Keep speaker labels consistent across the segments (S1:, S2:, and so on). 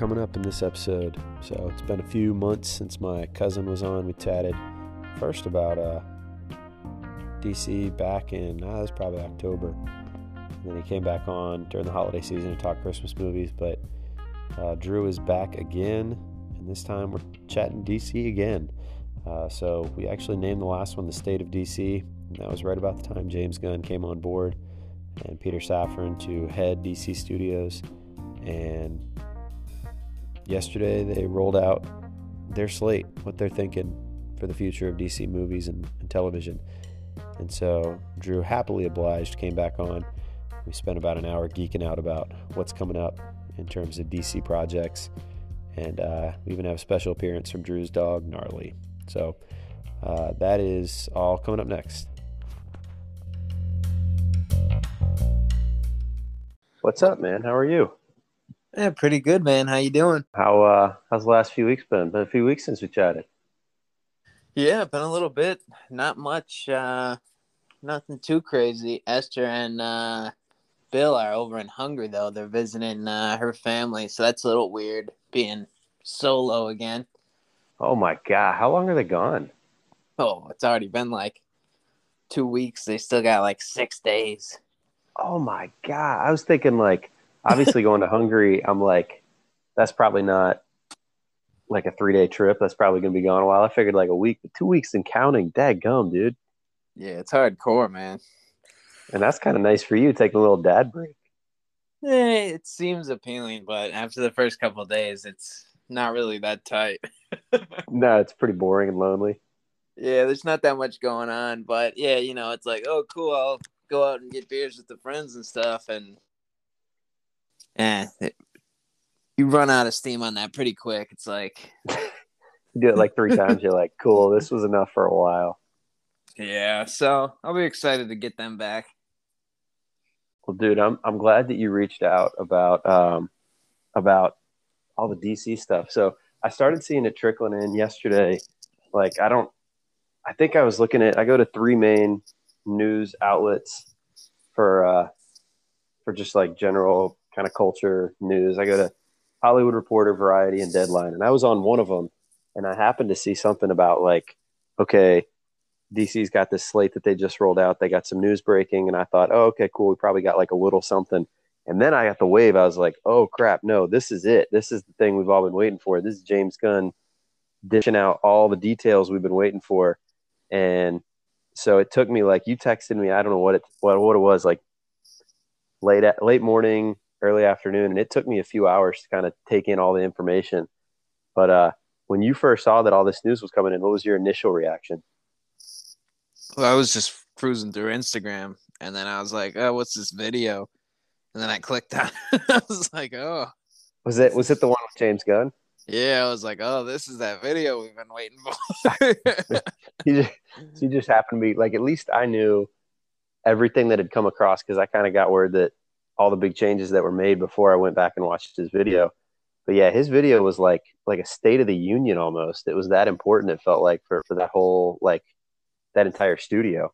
S1: coming up in this episode. So it's been a few months since my cousin was on. We chatted first about uh, DC back in, uh, it was probably October. And then he came back on during the holiday season to talk Christmas movies. But uh, Drew is back again, and this time we're chatting DC again. Uh, so we actually named the last one the State of DC. And that was right about the time James Gunn came on board and Peter Safran to head DC Studios. And yesterday they rolled out their slate, what they're thinking for the future of DC movies and, and television. And so Drew happily obliged, came back on. We spent about an hour geeking out about what's coming up in terms of DC projects. And uh, we even have a special appearance from Drew's dog, Gnarly. So uh, that is all coming up next. What's up, man? How are you?
S2: Yeah, pretty good, man. How you doing?
S1: How uh how's the last few weeks been? Been a few weeks since we chatted.
S2: Yeah, been a little bit. Not much. Uh nothing too crazy. Esther and uh Bill are over in Hungary though. They're visiting uh, her family, so that's a little weird being solo again.
S1: Oh my god, how long are they gone?
S2: Oh, it's already been like two weeks. They still got like six days.
S1: Oh my god. I was thinking like obviously going to Hungary, I'm like, that's probably not like a three day trip. That's probably gonna be gone a while. I figured like a week, but two weeks and counting. Dag gum, dude.
S2: Yeah, it's hardcore, man.
S1: And that's kind of nice for you, taking a little dad break.
S2: Eh, it seems appealing, but after the first couple days, it's not really that tight.
S1: no, it's pretty boring and lonely.
S2: Yeah, there's not that much going on, but yeah, you know, it's like, oh, cool, I'll go out and get beers with the friends and stuff, and eh, it, you run out of steam on that pretty quick. It's like
S1: do it like three times, you're like, cool, this was enough for a while.
S2: Yeah, so I'll be excited to get them back.
S1: Well, dude, I'm I'm glad that you reached out about um about all the DC stuff. So I started seeing it trickling in yesterday. Like I don't I think I was looking at I go to three main news outlets for uh for just like general kind of culture news. I go to Hollywood Reporter, Variety, and Deadline, and I was on one of them, and I happened to see something about like, okay, DC's got this slate that they just rolled out. They got some news breaking, and I thought, oh, okay, cool. We probably got like a little something. And then I got the wave. I was like, oh crap, no, this is it. This is the thing we've all been waiting for. This is James Gunn dishing out all the details we've been waiting for. And so it took me like you texted me. I don't know what it what what it was like late at, late morning, early afternoon, and it took me a few hours to kind of take in all the information. But uh, when you first saw that all this news was coming in, what was your initial reaction?
S2: Well, I was just cruising through Instagram, and then I was like, "Oh, what's this video?" And then I clicked on. It. I was like, "Oh."
S1: Was it was it the one with James Gunn?
S2: Yeah, I was like, "Oh, this is that video we've been waiting for."
S1: he, just you just happened to be like, at least I knew everything that had come across because I kind of got word that all the big changes that were made before I went back and watched his video. But yeah, his video was like like a state of the union almost. It was that important. It felt like for for that whole like that entire studio.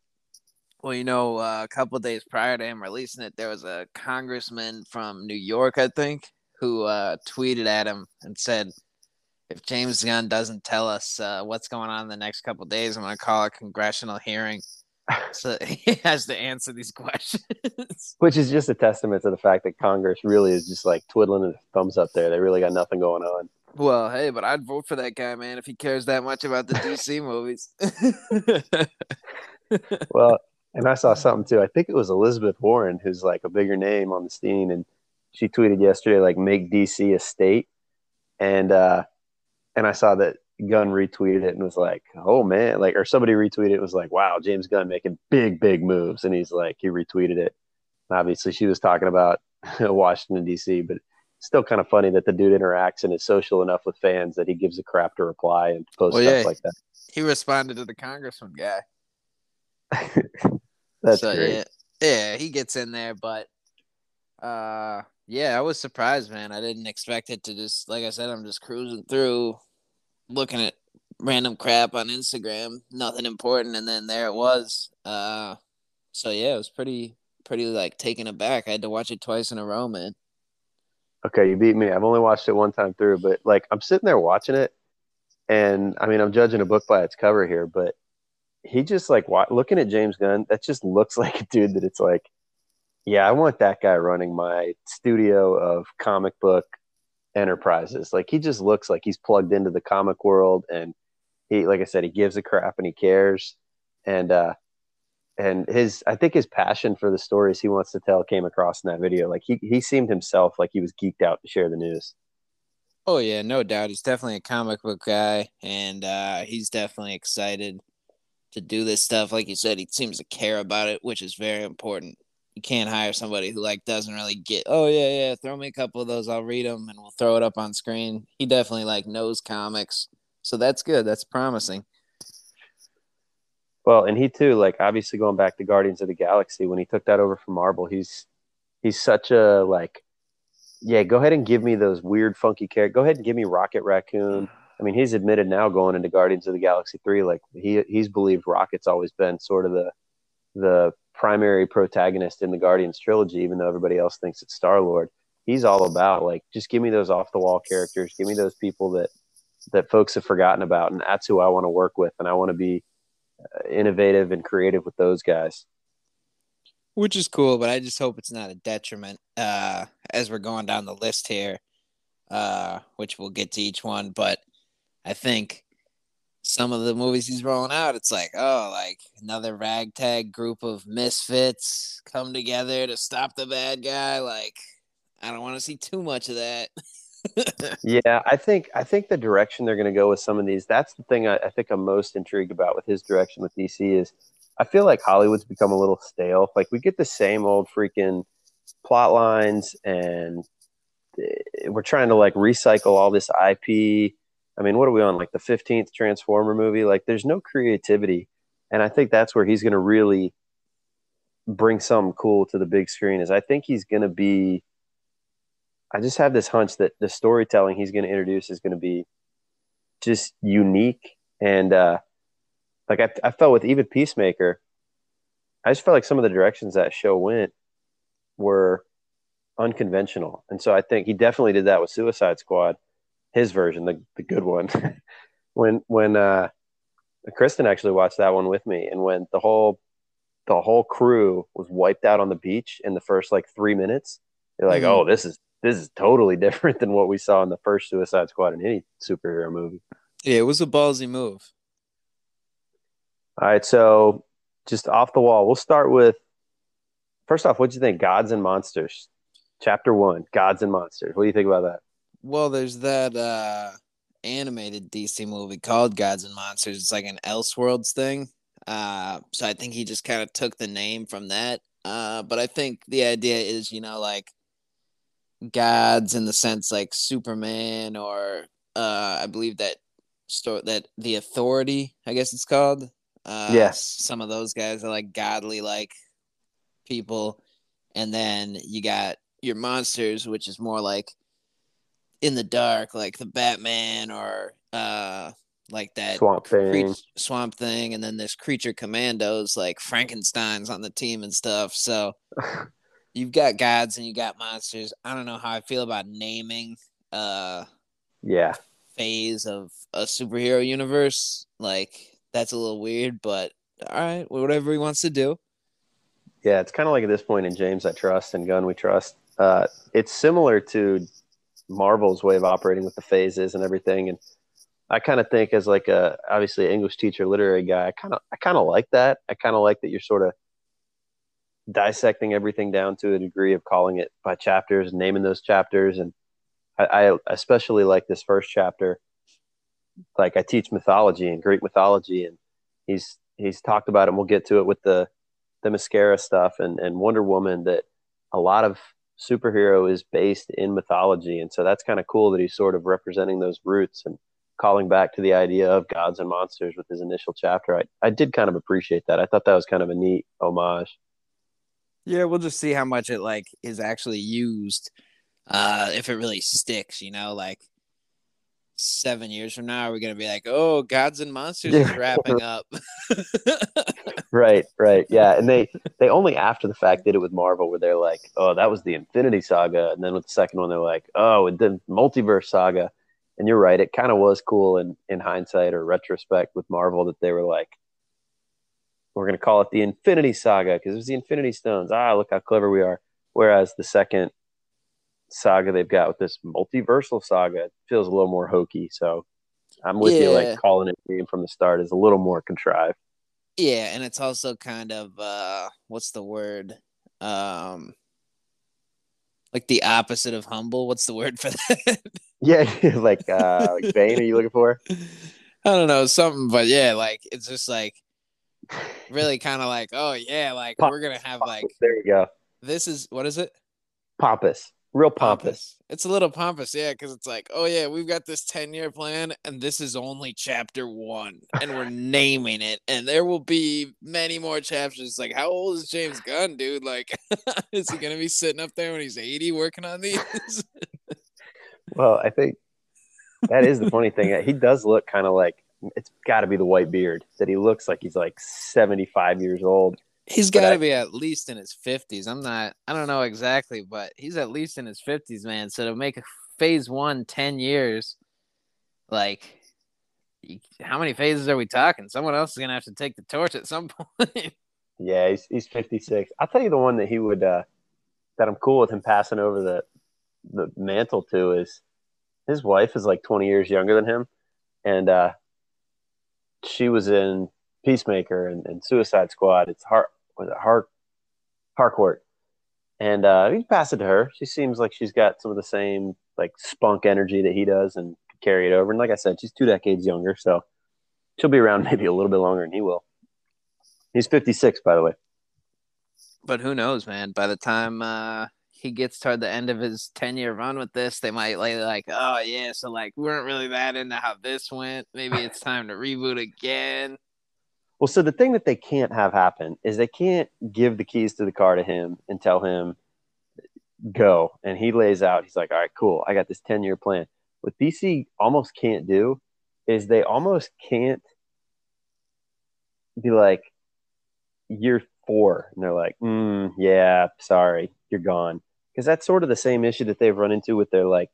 S2: Well, you know, uh, a couple days prior to him releasing it, there was a congressman from New York, I think, who uh, tweeted at him and said, "If James Gunn doesn't tell us uh, what's going on in the next couple days, I'm going to call a congressional hearing." So he has to answer these questions.
S1: Which is just a testament to the fact that Congress really is just like twiddling their thumbs up there. They really got nothing going on.
S2: Well, hey, but I'd vote for that guy, man, if he cares that much about the DC movies.
S1: well, and I saw something too. I think it was Elizabeth Warren, who's like a bigger name on the scene, and she tweeted yesterday like "Make DC a state," and uh, and I saw that Gunn retweeted it and was like, "Oh man!" Like, or somebody retweeted it was like, "Wow, James Gunn making big, big moves," and he's like, he retweeted it. Obviously, she was talking about Washington D.C., but still kind of funny that the dude interacts and is social enough with fans that he gives a crap to reply and post well, stuff yeah, like that.
S2: He responded to the congressman guy.
S1: That's so, great.
S2: Yeah, yeah, he gets in there, but uh yeah, I was surprised, man. I didn't expect it to just like I said, I'm just cruising through looking at random crap on Instagram, nothing important, and then there it was. Uh so yeah, it was pretty pretty like taken aback. I had to watch it twice in a row, man.
S1: Okay, you beat me. I've only watched it one time through, but like I'm sitting there watching it, and I mean I'm judging a book by its cover here, but he just like looking at James Gunn, that just looks like a dude that it's like, yeah, I want that guy running my studio of comic book enterprises. Like he just looks like he's plugged into the comic world, and he, like I said, he gives a crap and he cares, and uh, and his I think his passion for the stories he wants to tell came across in that video. Like he he seemed himself like he was geeked out to share the news.
S2: Oh yeah, no doubt. He's definitely a comic book guy, and uh, he's definitely excited to do this stuff. Like you said, he seems to care about it, which is very important. You can't hire somebody who like doesn't really get. Oh yeah, yeah. Throw me a couple of those. I'll read them, and we'll throw it up on screen. He definitely like knows comics, so that's good. That's promising.
S1: Well, and he too, like obviously going back to Guardians of the Galaxy, when he took that over from Marvel, he's he's such a like, yeah, go ahead and give me those weird, funky characters. Go ahead and give me Rocket Raccoon. I mean, he's admitted now going into Guardians of the Galaxy three, like he he's believed Rocket's always been sort of the the primary protagonist in the Guardians trilogy, even though everybody else thinks it's Star Lord. He's all about like just give me those off the wall characters, give me those people that that folks have forgotten about, and that's who I want to work with, and I want to be innovative and creative with those guys.
S2: Which is cool, but I just hope it's not a detriment uh, as we're going down the list here, uh, which we'll get to each one. But I think some of the movies he's rolling out, it's like, oh, like another ragtag group of misfits come together to stop the bad guy. Like, I don't want to see too much of that.
S1: yeah, I think I think the direction they're going to go with some of these. That's the thing I, I, think I'm most intrigued about with his direction with DC is I feel like Hollywood's become a little stale. Like we get the same old freaking plot lines, and eh, we're trying to like recycle all this IP. I mean, what are we on? Like the 15th Transformer movie? Like, there's no creativity, and I think that's where he's going to really bring something cool to the big screen. Is I think he's going to be I just have this hunch that the storytelling he's going to introduce is going to be just unique and uh, like I, I felt with even Peacemaker, I just felt like some of the directions that show went were unconventional, and so I think he definitely did that with Suicide Squad, his version, the the good one. when when uh, Kristen actually watched that one with me, and when the whole the whole crew was wiped out on the beach in the first like three minutes, they're like, mm-hmm. "Oh, this is this is totally different than what we saw in the first Suicide Squad in any superhero movie.
S2: Yeah, it was a ballsy move.
S1: All right, so just off the wall, we'll start with first off, what do you think? Gods and Monsters, Chapter One, Gods and Monsters. What do you think about that?
S2: Well, there's that uh, animated DC movie called Gods and Monsters. It's like an Elseworlds thing. Uh, so I think he just kind of took the name from that. Uh, but I think the idea is, you know, like gods in the sense like Superman or uh, I believe that store that the Authority, I guess it's called. Uh,
S1: yes,
S2: some of those guys are like godly like people, and then you got your monsters, which is more like in the dark, like the Batman or uh like that
S1: swamp thing, cre-
S2: swamp thing, and then this creature commandos like Frankenstein's on the team and stuff. So you've got gods and you got monsters. I don't know how I feel about naming uh
S1: yeah
S2: phase of a superhero universe. Like that's a little weird, but all right, whatever he wants to do.
S1: Yeah, it's kind of like at this point in James I trust and Gunn we trust. Uh, it's similar to Marvel's way of operating with the phases and everything, and I kind of think as like a obviously English teacher, literary guy, I kind of I kind of like that. I kind of like that you're sort of dissecting everything down to a degree of calling it by chapters, naming those chapters, and I, I especially like this first chapter. Like I teach mythology and Greek mythology, and he's he's talked about it. and We'll get to it with the Themyscira stuff and and Wonder Woman. That a lot of superhero is based in mythology, and so that's kind of cool that he's sort of representing those roots and calling back to the idea of gods and monsters with his initial chapter. I I did kind of appreciate that. I thought that was kind of a neat homage.
S2: Yeah, we'll just see how much it like is actually used. Uh, if it really sticks, you know, like seven years from now, are we gonna be like, oh, Gods and Monsters is wrapping up?
S1: right, right, yeah. And they they only after the fact did it with Marvel, where they're like, oh, that was the Infinity Saga, and then with the second one, they're like, oh, the Multiverse Saga. And you're right, it kind of was cool in in hindsight or retrospect with Marvel that they were like, we're gonna call it the Infinity Saga because it was the Infinity Stones. Ah, look how clever we are. Whereas the second saga they've got with this multiversal saga feels a little more hokey. So I'm with yeah. you. Like calling it name from the start is a little more contrived.
S2: Yeah, and it's also kind of uh what's the word? Um like the opposite of humble. What's the word for that?
S1: yeah, like uh like vain are you looking for?
S2: I don't know, something, but yeah, like it's just like really kind of like, oh yeah, like Pop- we're gonna have like
S1: there you go.
S2: This is what is it?
S1: Pompous real pompous.
S2: It's a little pompous, yeah, because it's like, oh yeah, we've got this ten year plan, and this is only chapter one, and we're naming it, and there will be many more chapters. Like, how old is James Gunn, dude? Like, is he gonna be sitting up there when he's eighty working on these?
S1: well, I think that is the funny thing. Uh, he does look kind of like it's got to be the white beard that he looks like he's like seventy five years old.
S2: He's got to be at least in his fifties. I'm not. I don't know exactly, but he's at least in his fifties, man. So to make a phase one 10 years, like, how many phases are we talking? Someone else is gonna have to take the torch at some point.
S1: yeah, he's he's 56. I'll tell you the one that he would uh that I'm cool with him passing over the the mantle to is his wife is like 20 years younger than him, and uh she was in Peacemaker and, and Suicide Squad. It's hard was it Hark Harcourt, and uh, he pass it to her. She seems like she's got some of the same like spunk energy that he does, and carry it over. And like I said, she's two decades younger, so she'll be around maybe a little bit longer than he will. He's fifty six, by the way.
S2: But who knows, man? By the time uh, he gets toward the end of his 10 year run with this, they might like, like, oh yeah, so like we weren't really that into how this went. Maybe it's time to reboot again.
S1: Well, so the thing that they can't have happen is they can't give the keys to the car to him and tell him go, and he lays out. He's like, "All right, cool. I got this ten year plan." What DC almost can't do is they almost can't be like year four, and they're like, mm, "Yeah, sorry, you're gone," because that's sort of the same issue that they've run into with their like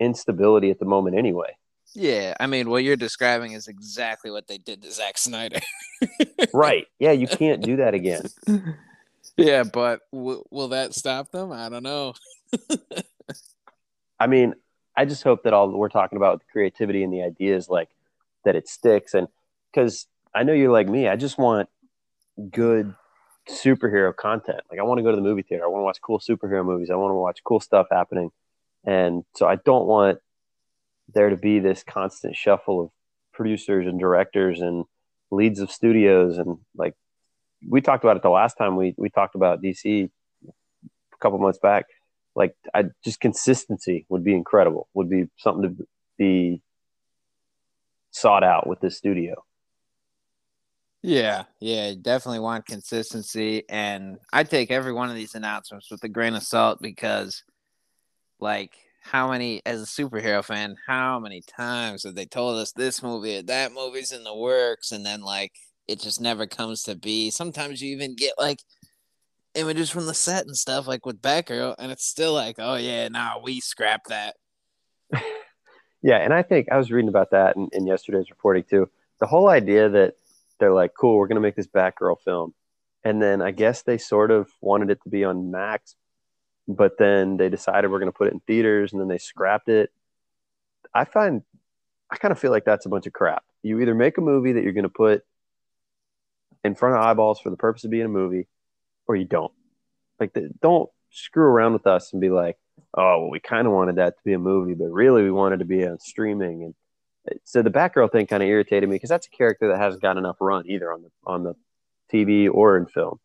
S1: instability at the moment, anyway.
S2: Yeah, I mean, what you're describing is exactly what they did to Zack Snyder.
S1: right. Yeah, you can't do that again.
S2: Yeah, but w- will that stop them? I don't know.
S1: I mean, I just hope that all we're talking about the creativity and the ideas, like that it sticks. And because I know you're like me, I just want good superhero content. Like, I want to go to the movie theater. I want to watch cool superhero movies. I want to watch cool stuff happening. And so I don't want there to be this constant shuffle of producers and directors and leads of studios. And like we talked about it the last time we we talked about DC a couple months back. Like I just consistency would be incredible would be something to be sought out with this studio.
S2: Yeah yeah definitely want consistency. And I take every one of these announcements with a grain of salt because like how many as a superhero fan how many times have they told us this movie that movie's in the works? And then like it just never comes to be. Sometimes you even get like images from the set and stuff like with Batgirl and it's still like oh yeah nah we scrap that.
S1: Yeah and I think I was reading about that in, in yesterday's reporting too. The whole idea that they're like cool we're gonna make this Batgirl film. And then I guess they sort of wanted it to be on Max but then they decided we're going to put it in theaters and then they scrapped it. I find I kind of feel like that's a bunch of crap. You either make a movie that you're going to put in front of eyeballs for the purpose of being a movie or you don't. Like the, don't screw around with us and be like, "Oh, well, we kind of wanted that to be a movie, but really we wanted to be on streaming." And eh, so the Batgirl thing kind of irritated me because that's a character that hasn't got enough run either on the on the TV or in film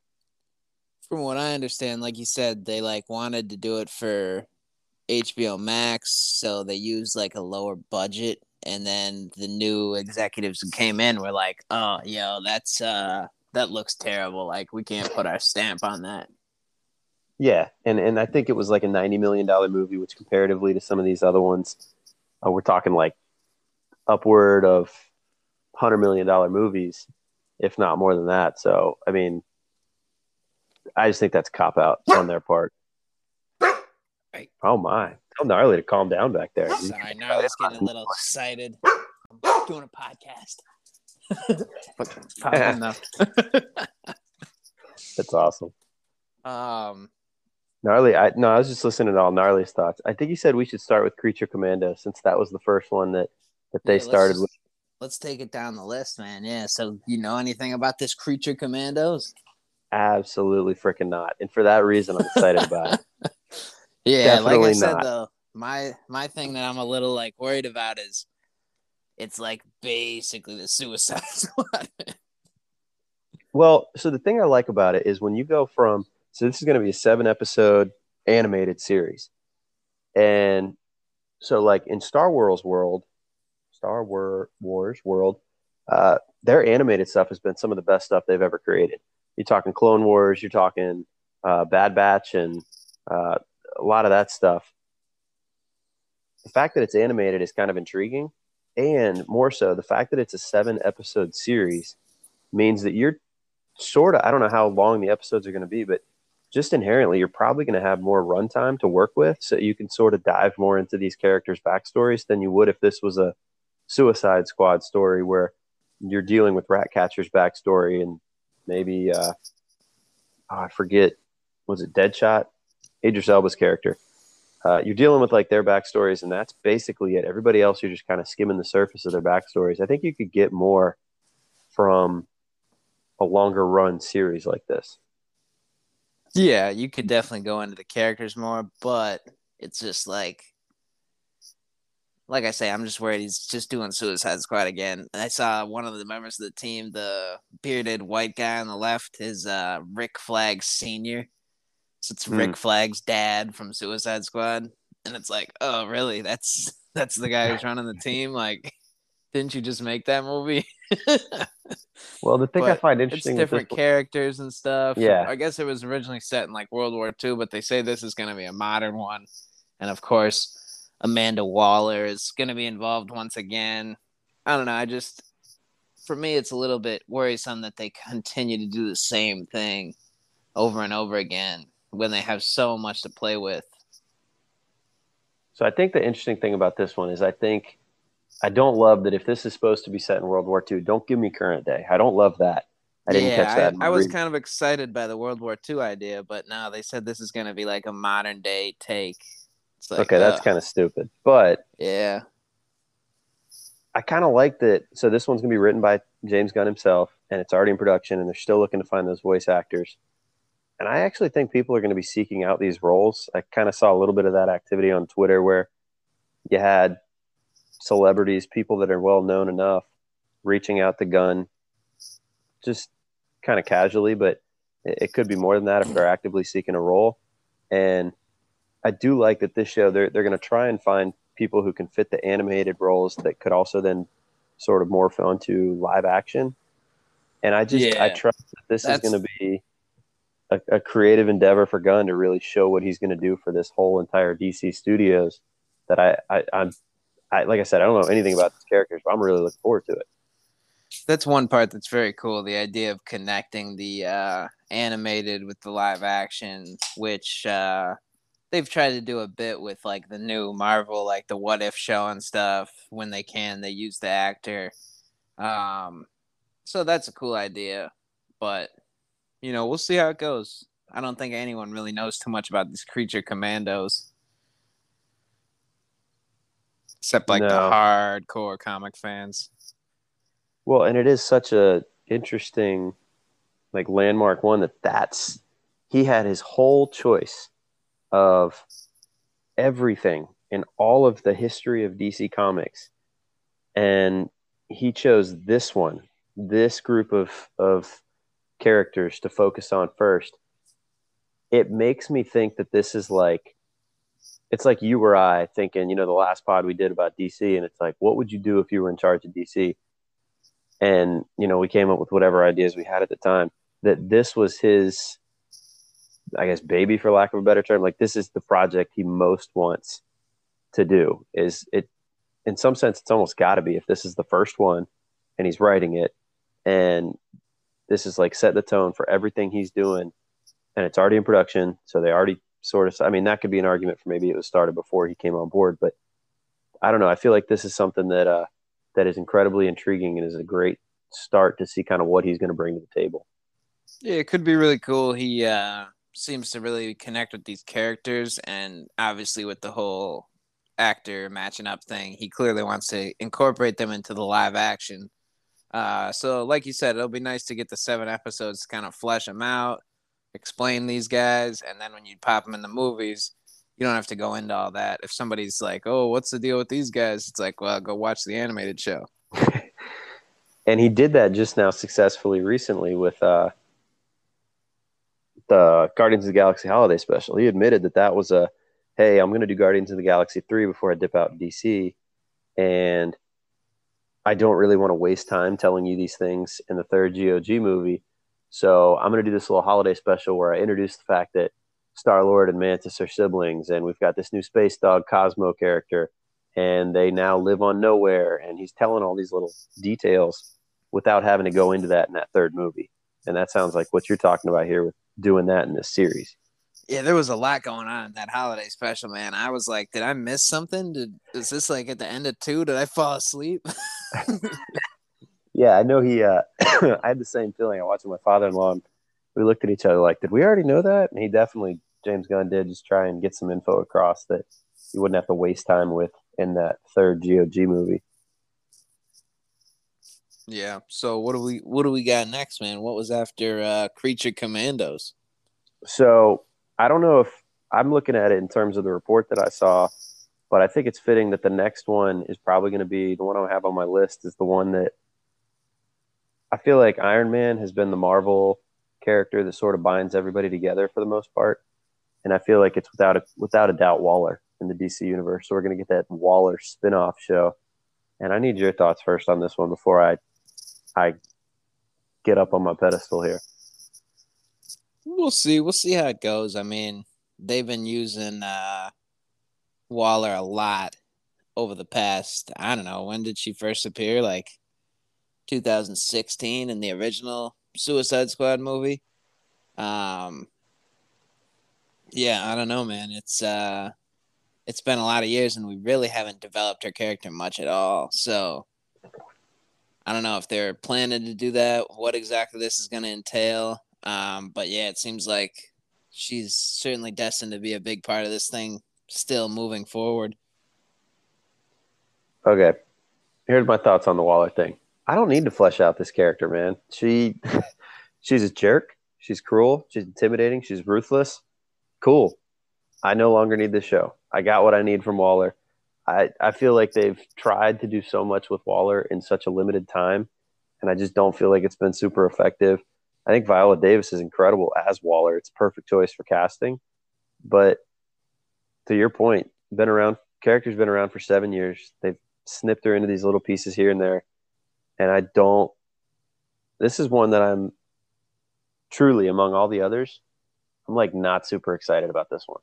S2: from what I understand, like you said, they like wanted to do it for HBO Max, so they used like a lower budget, and then the new executives who came in were like, "Oh, yo, that's uh, that looks terrible. Like we can't put our stamp on that."
S1: Yeah, and and I think it was like a ninety million dollar movie, which comparatively to some of these other ones, uh, we're talking like upward of hundred million dollar movies, if not more than that. So I mean, I just think that's cop out on their part.
S2: Right.
S1: Oh my! Tell gnarly to calm down back there.
S2: Sorry, Gnarly's getting a little excited. I'm doing a podcast. Probably enough.
S1: That's awesome.
S2: um,
S1: Gnarly, I no, I was just listening to all gnarly's thoughts. I think he said we should start with Creature Commando since that was the first one that that they
S2: Yeah, let's
S1: started
S2: just-
S1: with.
S2: let's take it down the list, man. Yeah. So you know anything about this creature commandos?
S1: Absolutely freaking not, and for that reason, I'm excited about it.
S2: Yeah, like I
S1: Definitely
S2: said
S1: not.
S2: though, my my thing that I'm a little like worried about is it's like basically the Suicide Squad.
S1: Well, so the thing I like about it is when you go from so this is going to be a seven episode animated series, and so like in Star Wars world, Star War Wars world, uh, their animated stuff has been some of the best stuff they've ever created. You're talking Clone Wars, you're talking uh, Bad Batch, and uh, a lot of that stuff. The fact that it's animated is kind of intriguing, and more so, the fact that it's a seven episode series means that you're sort of I don't know how long the episodes are going to be, but just inherently you're probably going to have more runtime to work with, so you can sort of dive more into these characters' backstories than you would if this was a Suicide Squad story where you're dealing with Ratcatcher's backstory and maybe uh, oh, I forget was it Deadshot, Idris Elba's character. Uh, you're dealing with like their backstories, and that's basically it. Everybody else, you're just kind of skimming the surface of their backstories. I think you could get more from a longer run series like this.
S2: yeah, you could definitely go into the characters more, but it's just like like I say, I'm just worried he's just doing Suicide Squad again. I saw one of the members of the team, the bearded white guy on the left, is uh Rick Flag Senior. So it's
S1: Hmm.
S2: Rick Flag's dad from Suicide Squad, and it's like, oh, really? That's that's the guy who's running the team. Like, didn't you just make that movie?
S1: Well, the thing I find interesting it's
S2: different
S1: this,
S2: characters and stuff.
S1: Yeah.
S2: I guess it was originally set in like World War II, but they say this is going to be a modern one. And of course, Amanda Waller is going to be involved once again. I don't know. I just, for me, it's a little bit worrisome that they continue to do the same thing over and over again when they have so much to play with.
S1: so I think the interesting thing about this one is I think I don't love that if this is supposed to be set in World War II, don't give me current day. I don't love that. I didn't
S2: yeah,
S1: catch that.
S2: I, I was kind of excited by the World War II idea, but now they said this is going to be like a modern day take. Like,
S1: okay, that's
S2: ugh,
S1: kind of stupid, but
S2: yeah.
S1: I kind of like that. So this one's gonna be written by James Gunn himself, and it's already in production, and they're still looking to find those voice actors. And I actually think people are going to be seeking out these roles. I kind of saw a little bit of that activity on Twitter where you had celebrities, people that are well known enough, reaching out to Gunn, just kind of casually, but it could be more than that if they're actively seeking a role. And I do like that this show they're they're going to try and find people who can fit the animated roles that could also then sort of morph onto live action. And I just I trust that this is going to be a, a creative endeavor for Gunn to really show what he's going to do for this whole entire DC studios. That I, I I'm I like I said I don't know anything about these characters, but I'm really looking forward to it.
S2: That's one part that's very cool. The idea of connecting the uh, animated with the live action, which uh, they've tried to do a bit with like the new Marvel, like the What If show and stuff. When they can, they use the actor. Um, so that's a cool idea, but you know, we'll see how it goes. I don't think anyone really knows too much about these creature commandos. Except like the hardcore comic fans.
S1: Well, and it is such a interesting, like landmark one that that's he had his whole choice of everything in all of the history of DC Comics, and he chose this one, this group of of characters to focus on first. It makes me think that this is like it's like you or I thinking, you know, the last pod we did about DC, and it's like, what would you do if you were in charge of DC? and you know we came up with whatever ideas we had at the time that this was his i guess baby for lack of a better term like this is the project he most wants to do is it in some sense, it's almost got to be if this is the first one and he's writing it, and this is like set the tone for everything he's doing, and it's already in production, so they already sort of. I mean, that could be an argument for maybe it was started before he came on board, but I don't know. I feel like this is something that uh, that is incredibly intriguing and is a great start to see kind of what he's going to bring to the table.
S2: Yeah, it could be really cool. He uh, seems to really connect with these characters, and obviously with the whole actor matching up thing, he clearly wants to incorporate them into the live action. Uh, so, like you said, it'll be nice to get the seven episodes to kind of flesh them out, explain these guys, and then when you pop them in the movies, you don't have to go into all that. If somebody's like, "Oh, what's the deal with these guys?" It's like, "Well, go watch the animated show."
S1: and he did that just now successfully recently with uh, the Guardians of the Galaxy holiday special. He admitted that that was a, "Hey, I'm going to do Guardians of the Galaxy three before I dip out in DC," and I don't really want to waste time telling you these things in the third GOG movie. So I'm going to do this little holiday special where I introduce the fact that Star Lord and Mantis are siblings, and we've got this new space dog Cosmo character, and they now live on Knowhere. and he's telling all these little details without having to go into that in that third movie. And that sounds like what you're talking about here with doing that in this series.
S2: Yeah, there was a lot going on in that holiday special, man. I was like, did I miss something? Did is this like at the end of two? Did I fall asleep?
S1: yeah, I know he. uh I had the same feeling. I watched my father-in-law. And we looked at each other like, did we already know that? And he definitely, James Gunn did just try and get some info across that he wouldn't have to waste time with in that third GOG movie.
S2: Yeah. So what do we what do we got next, man? What was after uh, Creature Commandos?
S1: So I don't know if I'm looking at it in terms of the report that I saw, but I think it's fitting that the next one is probably going to be the one I have on my list is the one that I feel like Iron Man has been the Marvel character that sort of binds everybody together for the most part. And I feel like it's without a without a doubt Waller in the DC universe. So we're gonna get that Waller spin-off show. And I need your thoughts first on this one before I I get up on my pedestal here.
S2: We'll see. We'll see how it goes. I mean, they've been using uh Waller a lot over the past, I don't know, when did she first appear? Like 2016 in the original Suicide Squad movie. Um, yeah, I don't know, man. It's uh, it's been a lot of years, and we really haven't developed her character much at all. So I don't know if they're planning to do that. What exactly this is going to entail. Um, but yeah, it seems like she's certainly destined to be a big part of this thing still moving forward.
S1: Okay. Here's my thoughts on the Waller thing. I don't need to flesh out this character, man. She she's a jerk. She's cruel. She's intimidating. She's ruthless. Cool. I no longer need this show. I got what I need from Waller. I, I feel like they've tried to do so much with Waller in such a limited time, and I just don't feel like it's been super effective. I think Viola Davis is incredible as Waller. It's a perfect choice for casting. But to your point, been around character's been around for seven years. They've snipped her into these little pieces here and there and I don't. This is one that I'm truly among all the others. I'm like not super excited about this one.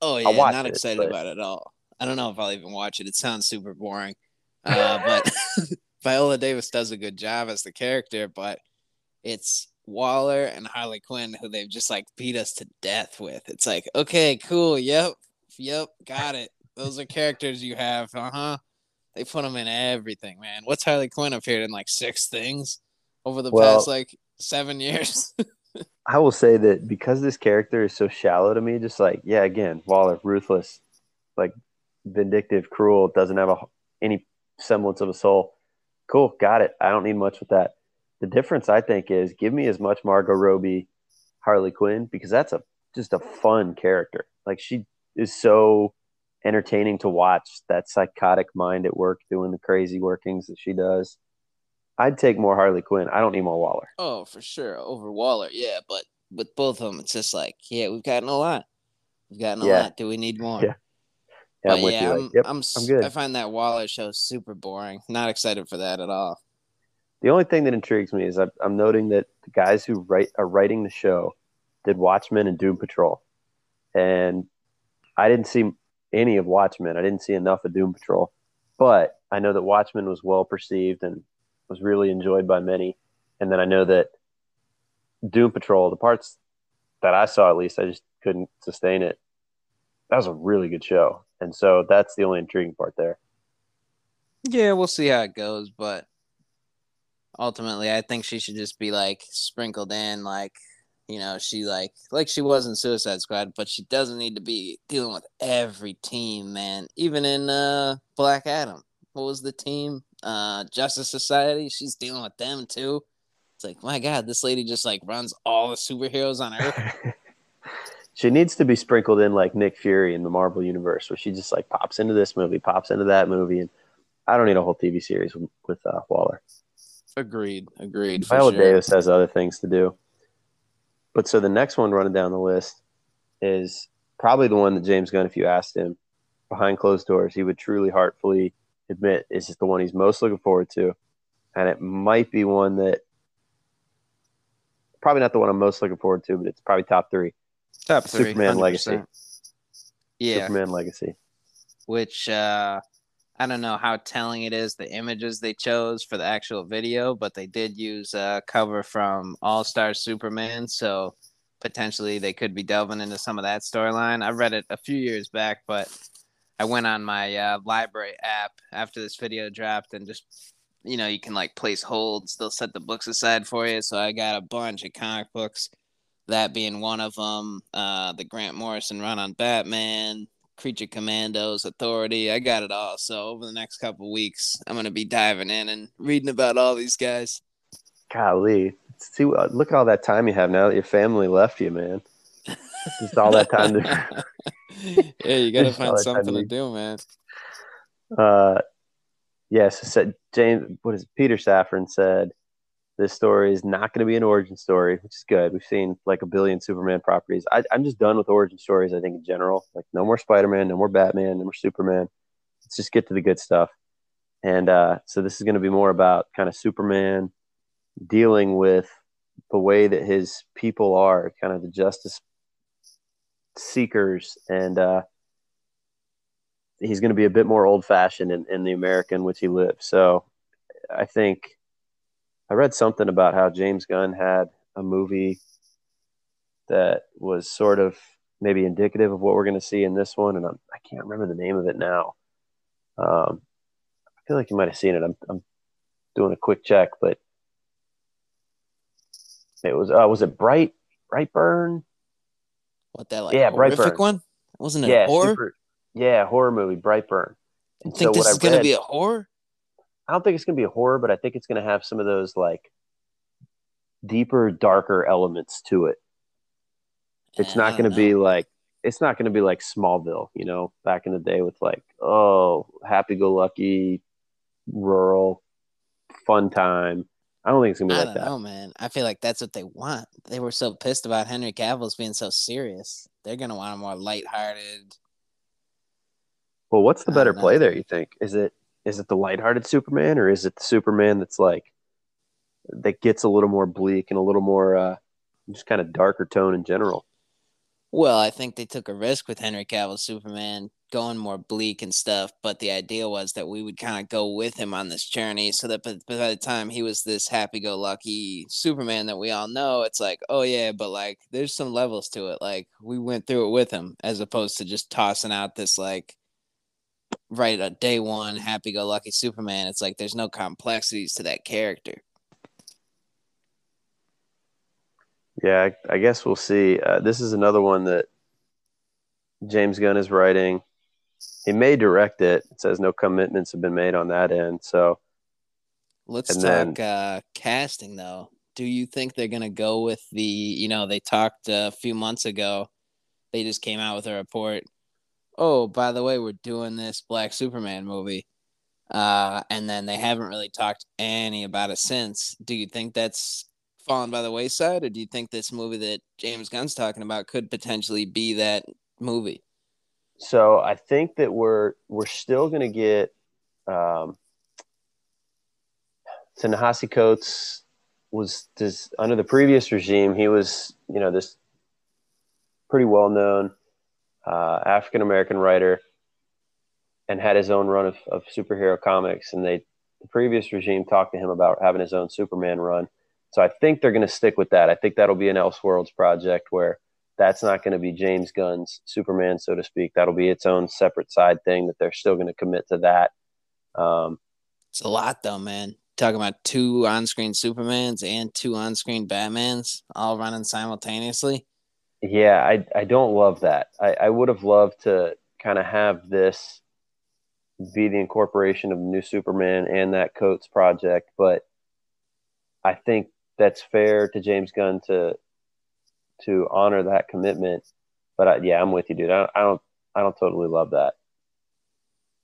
S2: Oh yeah, not it, excited but... about it at all. I don't know if I'll even watch it. It sounds super boring. Uh, but Viola Davis does a good job as the character, but it's Waller and Harley Quinn who they've just like beat us to death with. It's like, okay, cool, yep, yep, got it. Those are characters you have, uh huh. They put them in everything, man. What's Harley Quinn appeared in like six things over the well, past like seven years?
S1: I will say that because this character is so shallow to me, just like yeah, again, Waller, ruthless, like vindictive, cruel, doesn't have a, any semblance of a soul. Cool, got it. I don't need much with that. The difference, I think, is give me as much Margot Robbie, Harley Quinn, because that's a just a fun character. Like she is so entertaining to watch that psychotic mind at work doing the crazy workings that she does. I'd take more Harley Quinn. I don't need more Waller.
S2: Oh, for sure. Over Waller, yeah. But with both of them, it's just like, yeah, we've gotten a lot. We've gotten a yeah. lot. Do we need more?
S1: Yeah.
S2: Yeah, I'm yeah, I'm, yep, I'm, I'm good. I find that Waller show super boring. Not excited for that at all.
S1: The only thing that intrigues me is I'm, I'm noting that the guys who write are writing the show did Watchmen and Doom Patrol, and I didn't see any of Watchmen. I didn't see enough of Doom Patrol, but I know that Watchmen was well perceived and was really enjoyed by many. And then I know that Doom Patrol, the parts that I saw at least, I just couldn't sustain it. That was a really good show. And so that's the only intriguing part there.
S2: Yeah, we'll see how it goes, but ultimately I think she should just be like sprinkled in like you know, she like like she was in Suicide Squad, but she doesn't need to be dealing with every team, man. Even in uh Black Adam. What was the team? Uh Justice Society, she's dealing with them too. It's like, my God, this lady just like runs all the superheroes on Earth.
S1: she needs to be sprinkled in like Nick Fury in the Marvel universe, where she just like pops into this movie, pops into that movie, and I don't need a whole TV series with, with uh, Waller.
S2: Agreed. Agreed.
S1: Viola sure. Davis has other things to do. But so the next one running down the list is probably the one that James Gunn, if you asked him behind closed doors, he would truly heartfully admit is the one he's most looking forward to. And it might be one that probably not the one I'm most looking forward to, but it's probably top three.
S2: Top three.
S1: Superman 100%. Legacy.
S2: Yeah.
S1: Superman Legacy.
S2: Which uh, I don't know how telling it is the images they chose for the actual video, but they did use a cover from All Star Superman, so potentially they could be delving into some of that storyline. I read it a few years back, but I went on my uh, library app after this video dropped and just you know, you can like place holds. They'll set the books aside for you. So I got a bunch of comic books, that being one of them. Uh, the Grant Morrison run on Batman, Creature Commandos, Authority. I got it all. So over the next couple weeks, I'm gonna be diving in and reading about all these guys.
S1: Golly, see, look at all that time you have now that your family left you, man. Just all that time to.
S2: yeah, you gotta find something to, do, man.
S1: Uh, yes, said James. What is it? Peter Safran said this story is not going to be an origin story, which is good. We've seen like a billion Superman properties. I, am just done with origin stories. I think in general, like no more Spider-Man, no more Batman, no more Superman. Let's just get to the good stuff. And uh, so this is going to be more about kind of Superman dealing with the way that his people are, kind of the justice seekers, and uh, he's going to be a bit more old fashioned in, in the America in which he lives. So I think I read something about how James Gunn had a movie that was sort of maybe indicative of what we're going to see in this one, and I'm, I can not remember the name of it now. Um, I feel like you might have seen it. I'm, I'm doing a quick check, but it was uh, was it Bright Brightburn?
S2: What that like? Yeah, Brightburn one. Wasn't it
S1: yeah,
S2: horror?
S1: Super, yeah, horror movie, Brightburn.
S2: And think so this is going to be a horror?
S1: I don't think it's going to be a horror, but I think it's going to have some of those like deeper, darker elements to it. It's not going to be like it's not going to be like Smallville, you know, back in the day with like oh, happy-go-lucky, rural, fun time. I don't think it's gonna be
S2: I
S1: like that.
S2: Oh man. I feel like that's what they want. They were so pissed about Henry Cavill's being so serious. They're gonna want a more lighthearted,
S1: well, what's the better play there? You think is it is it the lighthearted Superman or is it the Superman that's like that gets a little more bleak and a little more uh, just kind of darker tone in general?
S2: Well, I think they took a risk with Henry Cavill Superman going more bleak and stuff, but the idea was that we would kind of go with him on this journey so that by the time he was this happy go lucky Superman that we all know, it's like, oh yeah, but like there's some levels to it. Like we went through it with him as opposed to just tossing out this like right a day one happy go lucky Superman. It's like there's no complexities to that character.
S1: Yeah, I, I guess we'll see. Uh, this is another one that James Gunn is writing. He may direct it. It says no commitments have been made on that end. So
S2: let's talk then, uh, casting though. Do you think they're gonna go with the? You know, they talked a few months ago. They just came out with a report oh, by the way, we're doing this Black Superman movie. Uh, and then they haven't really talked any about it since. Do you think that's fallen by the wayside, or do you think this movie that James Gunn's talking about could potentially be that movie?
S1: So I think that we're we're still going to get um, Ta-Nehisi Coates was this under the previous regime. He was you know this pretty well known uh, African American writer. and had his own run of, of superhero comics. And they, the previous regime talked to him about having his own Superman run. So I think they're going to stick with that. I think that'll be an Elseworlds project where that's not going to be James Gunn's Superman, so to speak. That'll be its own separate side thing that they're still going to commit to that. Um,
S2: it's a lot, though, man. Talking about two on-screen Supermans and two on-screen Batmans all running simultaneously.
S1: Yeah, I I don't love that. I, I would have loved to kind of have this be the incorporation of new Superman and that Coates project, but I think that's fair to James Gunn to to honor that commitment. But I, yeah, I'm with you, dude. I, I don't I don't totally love that.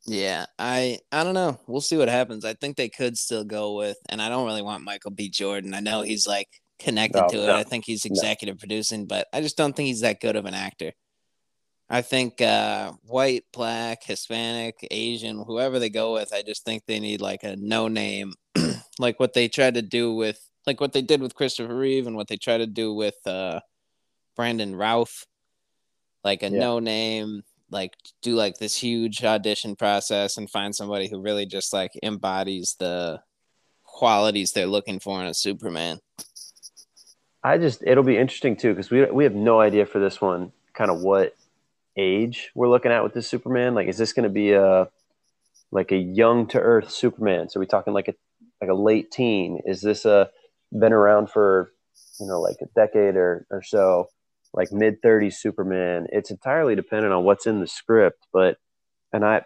S2: Yeah, I I don't know. We'll see what happens. I think they could still go with, and I don't really want Michael B. Jordan. I know he's like connected no, to it. I think he's executive no. producing, but I just don't think he's that good of an actor. I think uh, white, black, Hispanic, Asian, whoever they go with, I just think they need like a no name, like what they tried to do with, like what they did with Christopher Reeve and what they tried to do with uh, Brandon Routh, like a yeah. no name, like do like this huge audition process and find somebody who really just like embodies the qualities they're looking for in a Superman.
S1: I just it'll be interesting too because we we have no idea for this one kind of what age we're looking at with this Superman. Like, is this going to be a like a young to Earth Superman? So we talking like a like a late teen? Is this a been around for you know like a decade or or so? Like mid 30s Superman. It's entirely dependent on what's in the script, but and I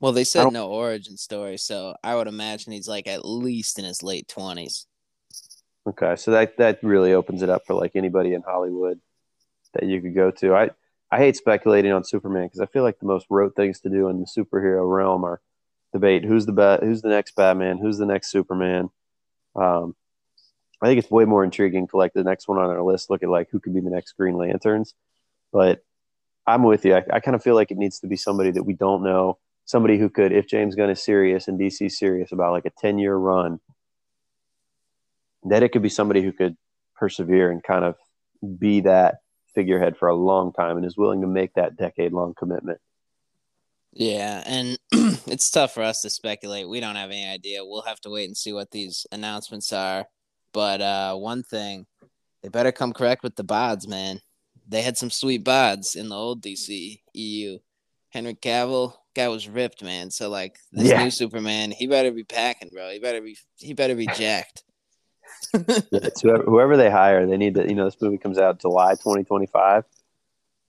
S2: well, they said no origin story, so I would imagine he's like at least in his late twenties.
S1: Okay, so that that really opens it up for like anybody in Hollywood that you could go to. I I hate speculating on Superman because I feel like the most rote things to do in the superhero realm are debate who's the best, who's the next Batman, who's the next Superman. Um, I think it's way more intriguing to like the next one on our list. Look at like who could be the next Green Lanterns, but I'm with you. I, I kind of feel like it needs to be somebody that we don't know, somebody who could, if James Gunn is serious and DC serious about like a 10 year run, that it could be somebody who could persevere and kind of be that figurehead for a long time and is willing to make that decade long commitment.
S2: Yeah, and it's tough for us to speculate. We don't have any idea. We'll have to wait and see what these announcements are. But uh, one thing, they better come correct with the bods, man. They had some sweet bods in the old DC EU. Henry Cavill, guy was ripped, man. So like this yeah. new Superman, he better be packing, bro. He better be he better be jacked
S1: yeah, whoever, whoever they hire, they need to. You know, this movie comes out July 2025.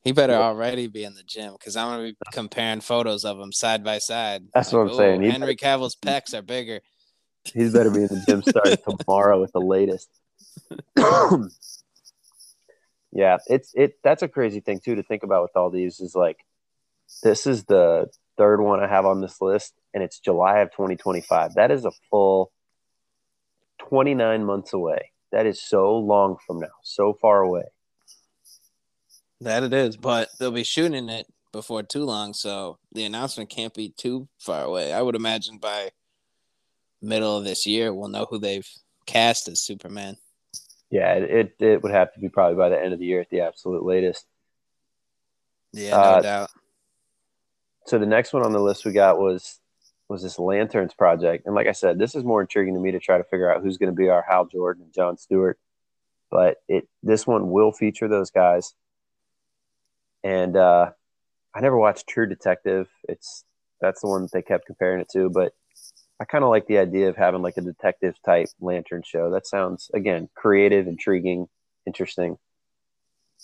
S2: He better yeah. already be in the gym because I'm gonna be comparing photos of him side by side.
S1: That's like, what I'm saying.
S2: He Henry better, Cavill's pecs are bigger.
S1: He's better be in the gym starting tomorrow with the latest. yeah, it's it. That's a crazy thing too to think about with all these. Is like, this is the third one I have on this list, and it's July of 2025. That is a full 29 months away. That is so long from now, so far away.
S2: That it is, but they'll be shooting it before too long, so the announcement can't be too far away. I would imagine by middle of this year, we'll know who they've cast as Superman.
S1: Yeah, it it would have to be probably by the end of the year at the absolute latest.
S2: Yeah, no uh, doubt.
S1: So the next one on the list we got was was this Lanterns project. And like I said, this is more intriguing to me to try to figure out who's going to be our Hal Jordan and John Stewart. But it this one will feature those guys. And uh, I never watched True Detective. It's that's the one that they kept comparing it to. But I kind of like the idea of having like a detective type lantern show. That sounds again creative, intriguing, interesting.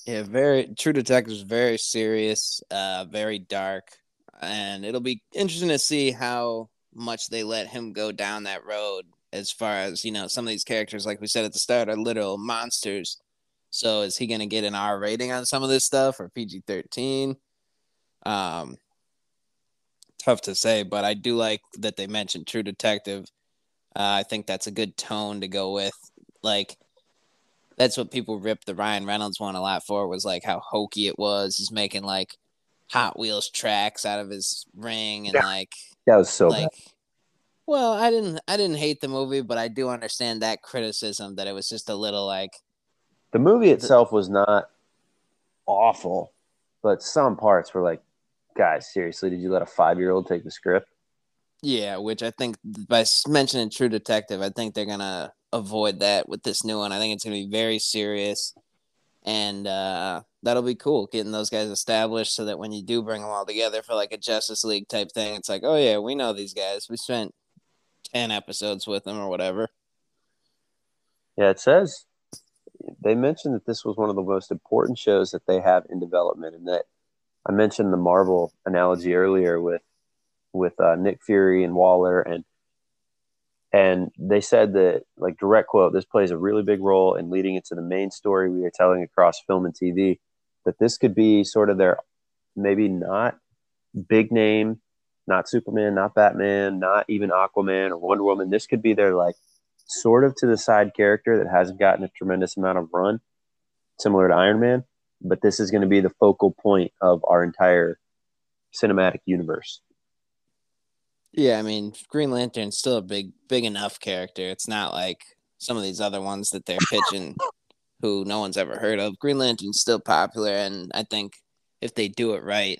S2: Yeah, very True Detective is very serious, uh, very dark and it'll be interesting to see how much they let him go down that road as far as you know some of these characters like we said at the start are literal monsters. So is he going to get an r rating on some of this stuff or pg-13 um tough to say but i do like that they mentioned true detective. Uh, i think that's a good tone to go with. Like that's what people ripped the ryan reynolds one a lot for was like how hokey it was he's making like Hot Wheels tracks out of his ring and yeah. like
S1: that was so
S2: like. Bad. Well, I didn't. I didn't hate the movie, but I do understand that criticism that it was just a little like.
S1: The movie itself was not awful, but some parts were like guys, seriously, did you let a five year old take the script?
S2: Yeah, which I think by mentioning True Detective, I think they're gonna avoid that with this new one. I think it's gonna be very serious, and uh, that'll be cool getting those guys established so that when you do bring them all together for like a Justice League type thing, it's like, oh yeah, we know these guys. We spent ten episodes with them or whatever.
S1: Yeah, it says they mentioned that this was one of the most important shows that they have in development, and that I mentioned the Marvel analogy earlier with with uh, Nick Fury and Waller, and and they said that like direct quote, this plays a really big role in leading into the main story we are telling across film and TV. That this could be sort of their maybe not big name, not Superman, not Batman, not even Aquaman or Wonder Woman. This could be their like sort of to the side character that hasn't gotten a tremendous amount of run, similar to Iron Man. But this is going to be the focal point of our entire cinematic universe.
S2: Yeah, I mean, Green Lantern's still a big, big enough character. It's not like some of these other ones that they're pitching, who no one's ever heard of. Green Lantern's still popular, and I think if they do it right,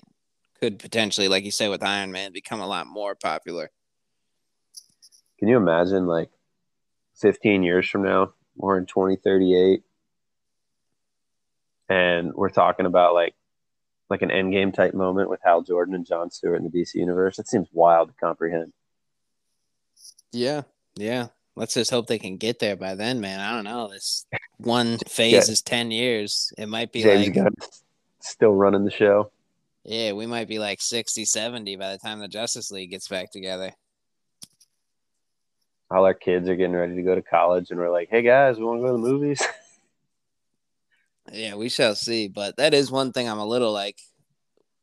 S2: could potentially, like you say with Iron Man, become a lot more popular.
S1: Can you imagine, like, 15 years from now, we're in 2038, and we're talking about like like an endgame type moment with Hal Jordan and John Stewart in the DC universe. It seems wild to comprehend.
S2: Yeah, yeah. Let's just hope they can get there by then, man. I don't know. This one phase yeah. is ten years. It might be James like Gunn
S1: still running the show.
S2: Yeah, we might be like 60, 70 by the time the Justice League gets back together.
S1: All our kids are getting ready to go to college, and we're like, "Hey guys, we want to go to the movies."
S2: Yeah, we shall see. But that is one thing I'm a little like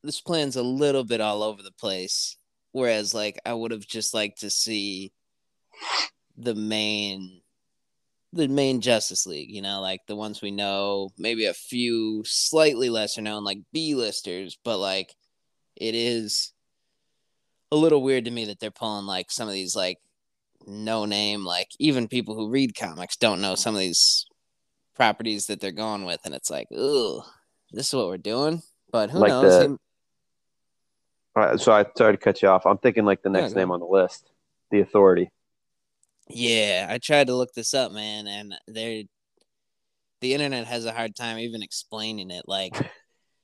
S2: this plan's a little bit all over the place. Whereas like I would have just liked to see the main the main Justice League, you know, like the ones we know, maybe a few slightly lesser known like B listers, but like it is a little weird to me that they're pulling like some of these like no name like even people who read comics don't know some of these properties that they're going with, and it's like, ooh, this is what we're doing. But who like knows? The,
S1: all right, so I sorry to cut you off. I'm thinking like the next yeah, name on the list, the Authority.
S2: Yeah, I tried to look this up, man, and they the internet has a hard time even explaining it. Like,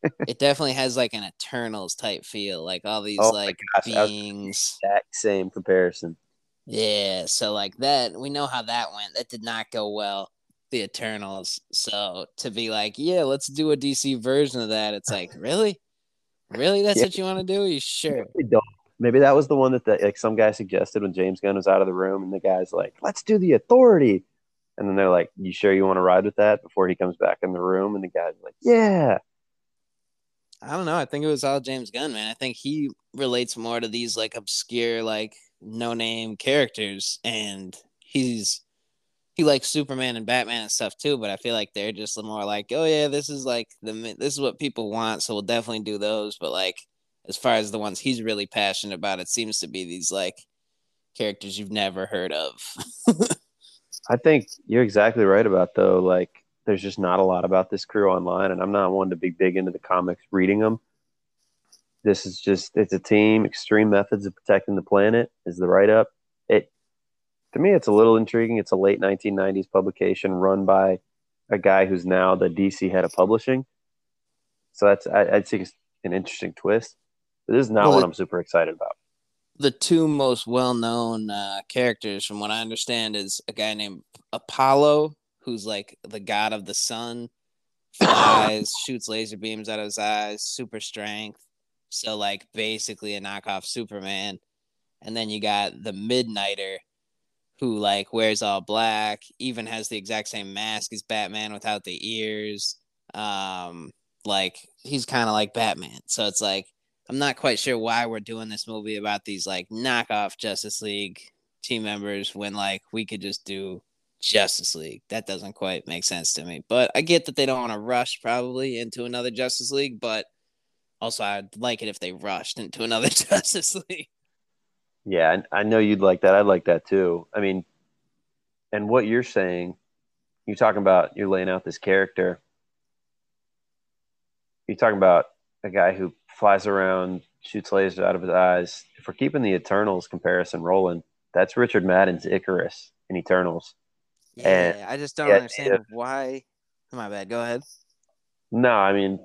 S2: it definitely has like an Eternals type feel, like all these oh like gosh, beings.
S1: Exact same comparison.
S2: Yeah, so like that, we know how that went. That did not go well the Eternals. So to be like, yeah, let's do a DC version of that, it's like, really? Really? That's yeah. what you want to do? Are you sure?
S1: Maybe that was the one that the, like some guy suggested when James Gunn was out of the room, and the guy's like, "Let's do the Authority," and then they're like, "You sure you want to ride with that?" Before he comes back in the room, and the guy's like, "Yeah."
S2: I don't know. I think it was all James Gunn, man. I think he relates more to these like obscure, like no name characters, and he's he likes Superman and Batman and stuff too, but I feel like they're just more like, oh yeah, this is like the this is what people want, so we'll definitely do those. But like, as far as the ones he's really passionate about, it seems to be these like characters you've never heard of.
S1: I think you're exactly right about though. Like, there's just not a lot about this crew online, and I'm not one to be big into the comics reading them. This is just it's a team. Extreme methods of protecting the planet is the write up. It to me, it's a little intriguing. It's a late 1990s publication run by a guy who's now the DC head of publishing. So that's I, would say an interesting twist. This is not well, what I'm super excited about.
S2: The two most well-known uh, characters, from what I understand, is a guy named Apollo, who's like the god of the sun, flies, shoots laser beams out of his eyes, super strength. So like basically a knockoff Superman. And then you got the Midnighter, who like wears all black, even has the exact same mask as Batman without the ears. Um, like he's kind of like Batman. So it's like I'm not quite sure why we're doing this movie about these like knockoff Justice League team members when like we could just do Justice League. That doesn't quite make sense to me. But I get that they don't want to rush probably into another Justice League, but also I'd like it if they rushed into another Justice League.
S1: Yeah, I know you'd like that. I'd like that too. I mean, and what you're saying, you're talking about you're laying out this character. You're talking about a guy who flies around shoots lasers out of his eyes. If we're keeping the Eternals comparison rolling, that's Richard Madden's Ikaris in Eternals.
S2: Yeah,
S1: And-
S2: I just don't
S1: yeah,
S2: understand
S1: yeah.
S2: why. Oh, my bad. Go ahead.
S1: No, I mean,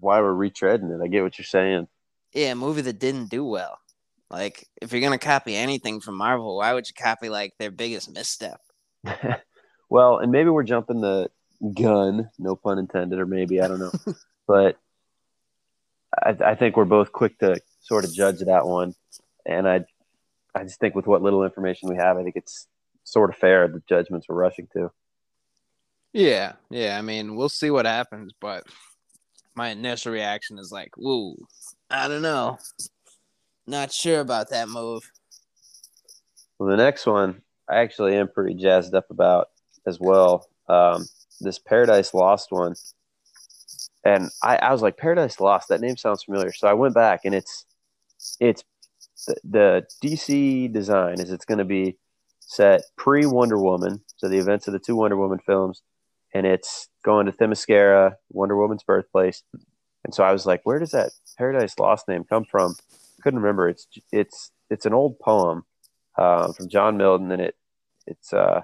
S1: why we're retreading it? I get what you're saying.
S2: Yeah, a movie that didn't do well. Like, if you're gonna copy anything from Marvel, why would you copy like their biggest misstep?
S1: well, and maybe we're jumping the gun, no pun intended, or maybe I don't know, but I, I think we're both quick to sort of judge that one, and I, I just think with what little information we have, I think it's sort of fair the judgments we're rushing to.
S2: Yeah, yeah. I mean, we'll see what happens, but my initial reaction is like, "Woo, I don't know, not sure about that move."
S1: Well, the next one I actually am pretty jazzed up about as well. Um, this Paradise Lost one, and I, I was like, Paradise Lost. That name sounds familiar. So I went back, and it's it's the, the DC design is it's going to be set pre Wonder Woman, so the events of the two Wonder Woman films, and it's going to Themyscira, Wonder Woman's birthplace. And so I was like, where does that Paradise Lost name come from? Couldn't remember. It's it's it's an old poem um, from John Milton, and it it's uh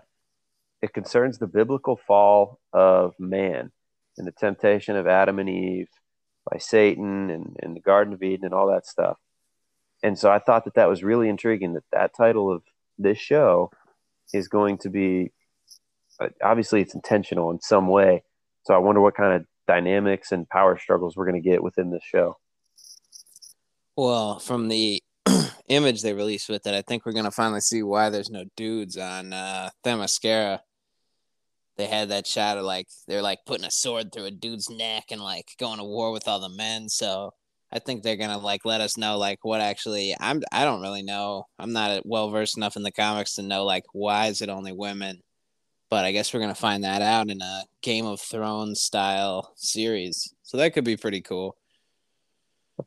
S1: it concerns the biblical fall of man and the temptation of Adam and Eve by Satan and, and the Garden of Eden and all that stuff. And so I thought that that was really intriguing that that title of this show is going to be uh, obviously it's intentional in some way. So I wonder what kind of dynamics and power struggles we're going to get within this show.
S2: Well, from the image they released with it, I think we're gonna finally see why there's no dudes on uh Themyscira. They had that shot of like they're like putting a sword through a dude's neck and like going to war with all the men. So I think they're gonna like let us know like what actually I'm I don't really know. I'm not well versed enough in the comics to know like why is it only women. But I guess we're gonna find that out in a Game of Thrones style series. So that could be pretty cool.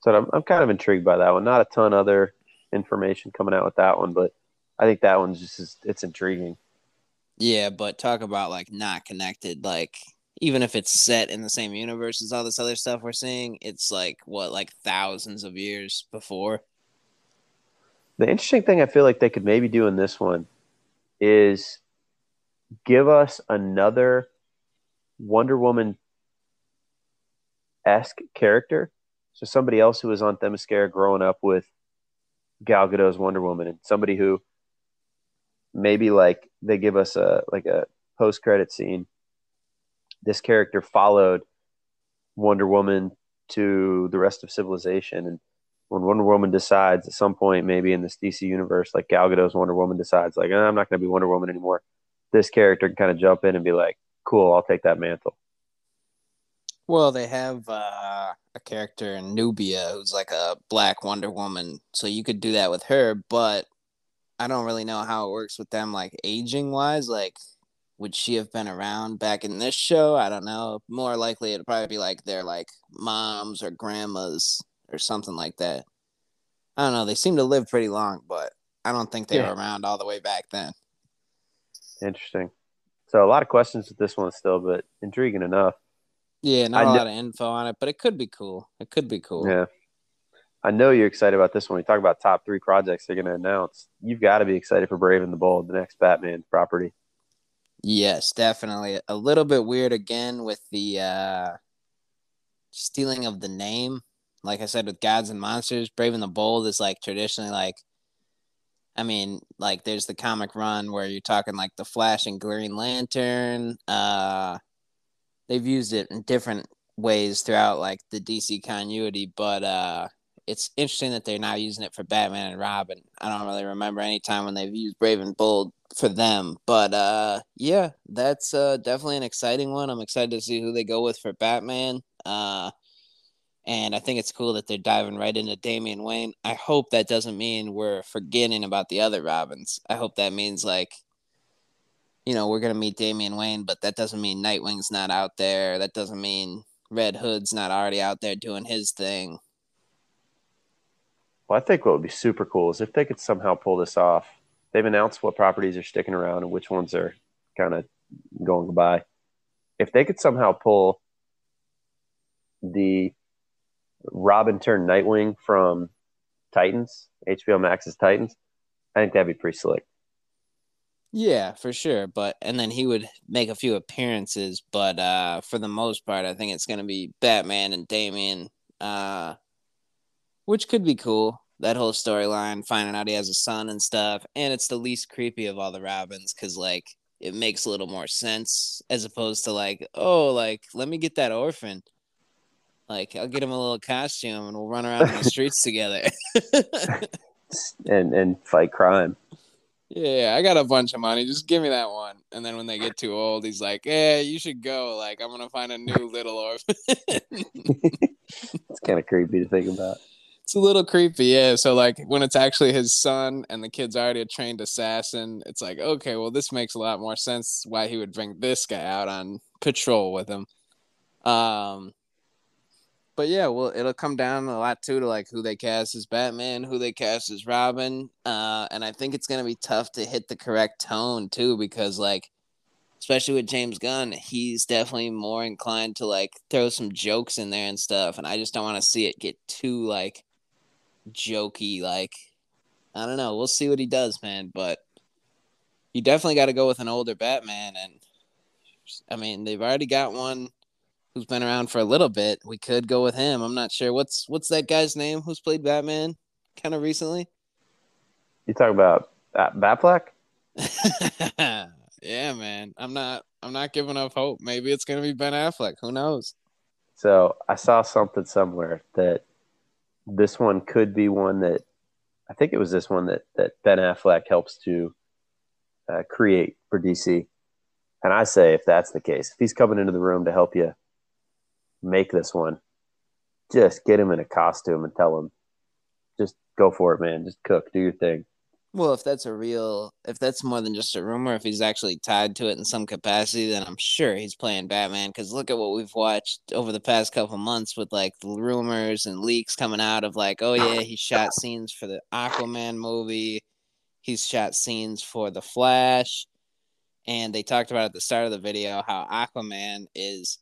S1: So I'm, I'm kind of intrigued by that one. Not a ton other information coming out with that one, but I think that one's just it's intriguing.
S2: Yeah, but talk about like not connected. Like even if it's set in the same universe as all this other stuff we're seeing, it's like what like thousands of years before.
S1: The interesting thing I feel like they could maybe do in this one is give us another Wonder Woman esque character. So somebody else who was on Themyscira growing up with Gal Gadot's Wonder Woman and somebody who maybe like they give us a like a post credit scene. This character followed Wonder Woman to the rest of civilization and when Wonder Woman decides at some point, maybe in this DC universe, like Gal Gadot's Wonder Woman decides, like, "Eh, I'm not going to be Wonder Woman anymore. This character can kind of jump in and be like, cool, I'll take that mantle.
S2: Well, they have uh, a character in Nubia who's like a black Wonder Woman, so you could do that with her. But I don't really know how it works with them, like aging wise. Like, would she have been around back in this show? I don't know. More likely, it'd probably be like their like moms or grandmas or something like that. I don't know. They seem to live pretty long, but I don't think they
S1: Yeah.
S2: were around all the way back then.
S1: Interesting. So a lot of questions with this one still, but intriguing enough.
S2: Yeah, not
S1: I
S2: a
S1: kn-
S2: lot of info on it, but it could be cool. It could be cool.
S1: Yeah. I know you're excited about this one. We talk about top three projects they're going to announce. You've got to be excited for Brave and the Bold, the next Batman property.
S2: Yes, definitely. A little bit weird again with the uh stealing of the name. Like I said with Gods and Monsters, Brave and the Bold is like traditionally like I mean, like there's the comic run where you're talking like the Flash and Green Lantern. Uh they've used it in different ways throughout like the DC continuity, but uh it's interesting that they're now using it for Batman and Robin. I don't really remember any time when they've used Brave and Bold for them, but uh, yeah, that's uh, definitely an exciting one. I'm excited to see who they go with for Batman. Uh, and I think it's cool that they're diving right into Damian Wayne. I hope that doesn't mean we're forgetting about the other Robins. I hope that means like, you know, we're gonna meet Damian Wayne, but that doesn't mean Nightwing's not out there. That doesn't mean Red Hood's not already out there doing his thing.
S1: Well, I think what would be super cool is if they could somehow pull this off. They've announced what properties are sticking around and which ones are kind of going by. If they could somehow pull the Robin turned Nightwing from Titans, HBO Max's Titans. I think that'd be pretty slick.
S2: Yeah, for sure. But and then he would make a few appearances, but uh for the most part, I think it's gonna be Batman and Damian, uh which could be cool. That whole storyline, finding out he has a son and stuff, and it's the least creepy of all the Robins because like it makes a little more sense as opposed to like, oh, like let me get that orphan. Like I'll get him a little costume and we'll run around in the streets together.
S1: and and fight crime.
S2: Yeah, I got a bunch of money. Just give me that one. And then when they get too old, he's like, "Yeah, you should go. Like, I'm gonna find a new little orphan."
S1: it's kind of creepy to think about.
S2: It's a little creepy, yeah. So like when it's actually his son and the kid's already a trained assassin, it's like, okay, well, this makes a lot more sense why he would bring this guy out on patrol with him. Um, but yeah, well, it'll come down a lot too to like who they cast as Batman, who they cast as Robin, uh, and I think it's gonna be tough to hit the correct tone too because like, especially with James Gunn, he's definitely more inclined to like throw some jokes in there and stuff, and I just don't want to see it get too like jokey. Like, I don't know, we'll see what he does, man, but you definitely got to go with an older Batman, and I mean they've already got one who's been around for a little bit. We could go with him. I'm not sure what's what's that guy's name who's played Batman kind of recently.
S1: You talk about Bat- Batfleck?
S2: yeah, man. I'm not I'm not giving up hope. Maybe it's gonna be Ben Affleck. Who knows?
S1: So I saw something somewhere that this one could be one that I think it was this one that that Ben Affleck helps to uh, create for DC. And I say, if that's the case, if he's coming into the room to help you make this one, just get him in a costume and tell him, just go for it, man. Just cook, do your thing.
S2: Well, if that's a real, if that's more than just a rumor, if he's actually tied to it in some capacity, then I'm sure he's playing Batman. Because look at what we've watched over the past couple months with like the rumors and leaks coming out of like, oh yeah, he shot scenes for the Aquaman movie, he's shot scenes for the Flash, and they talked about at the start of the video how Aquaman is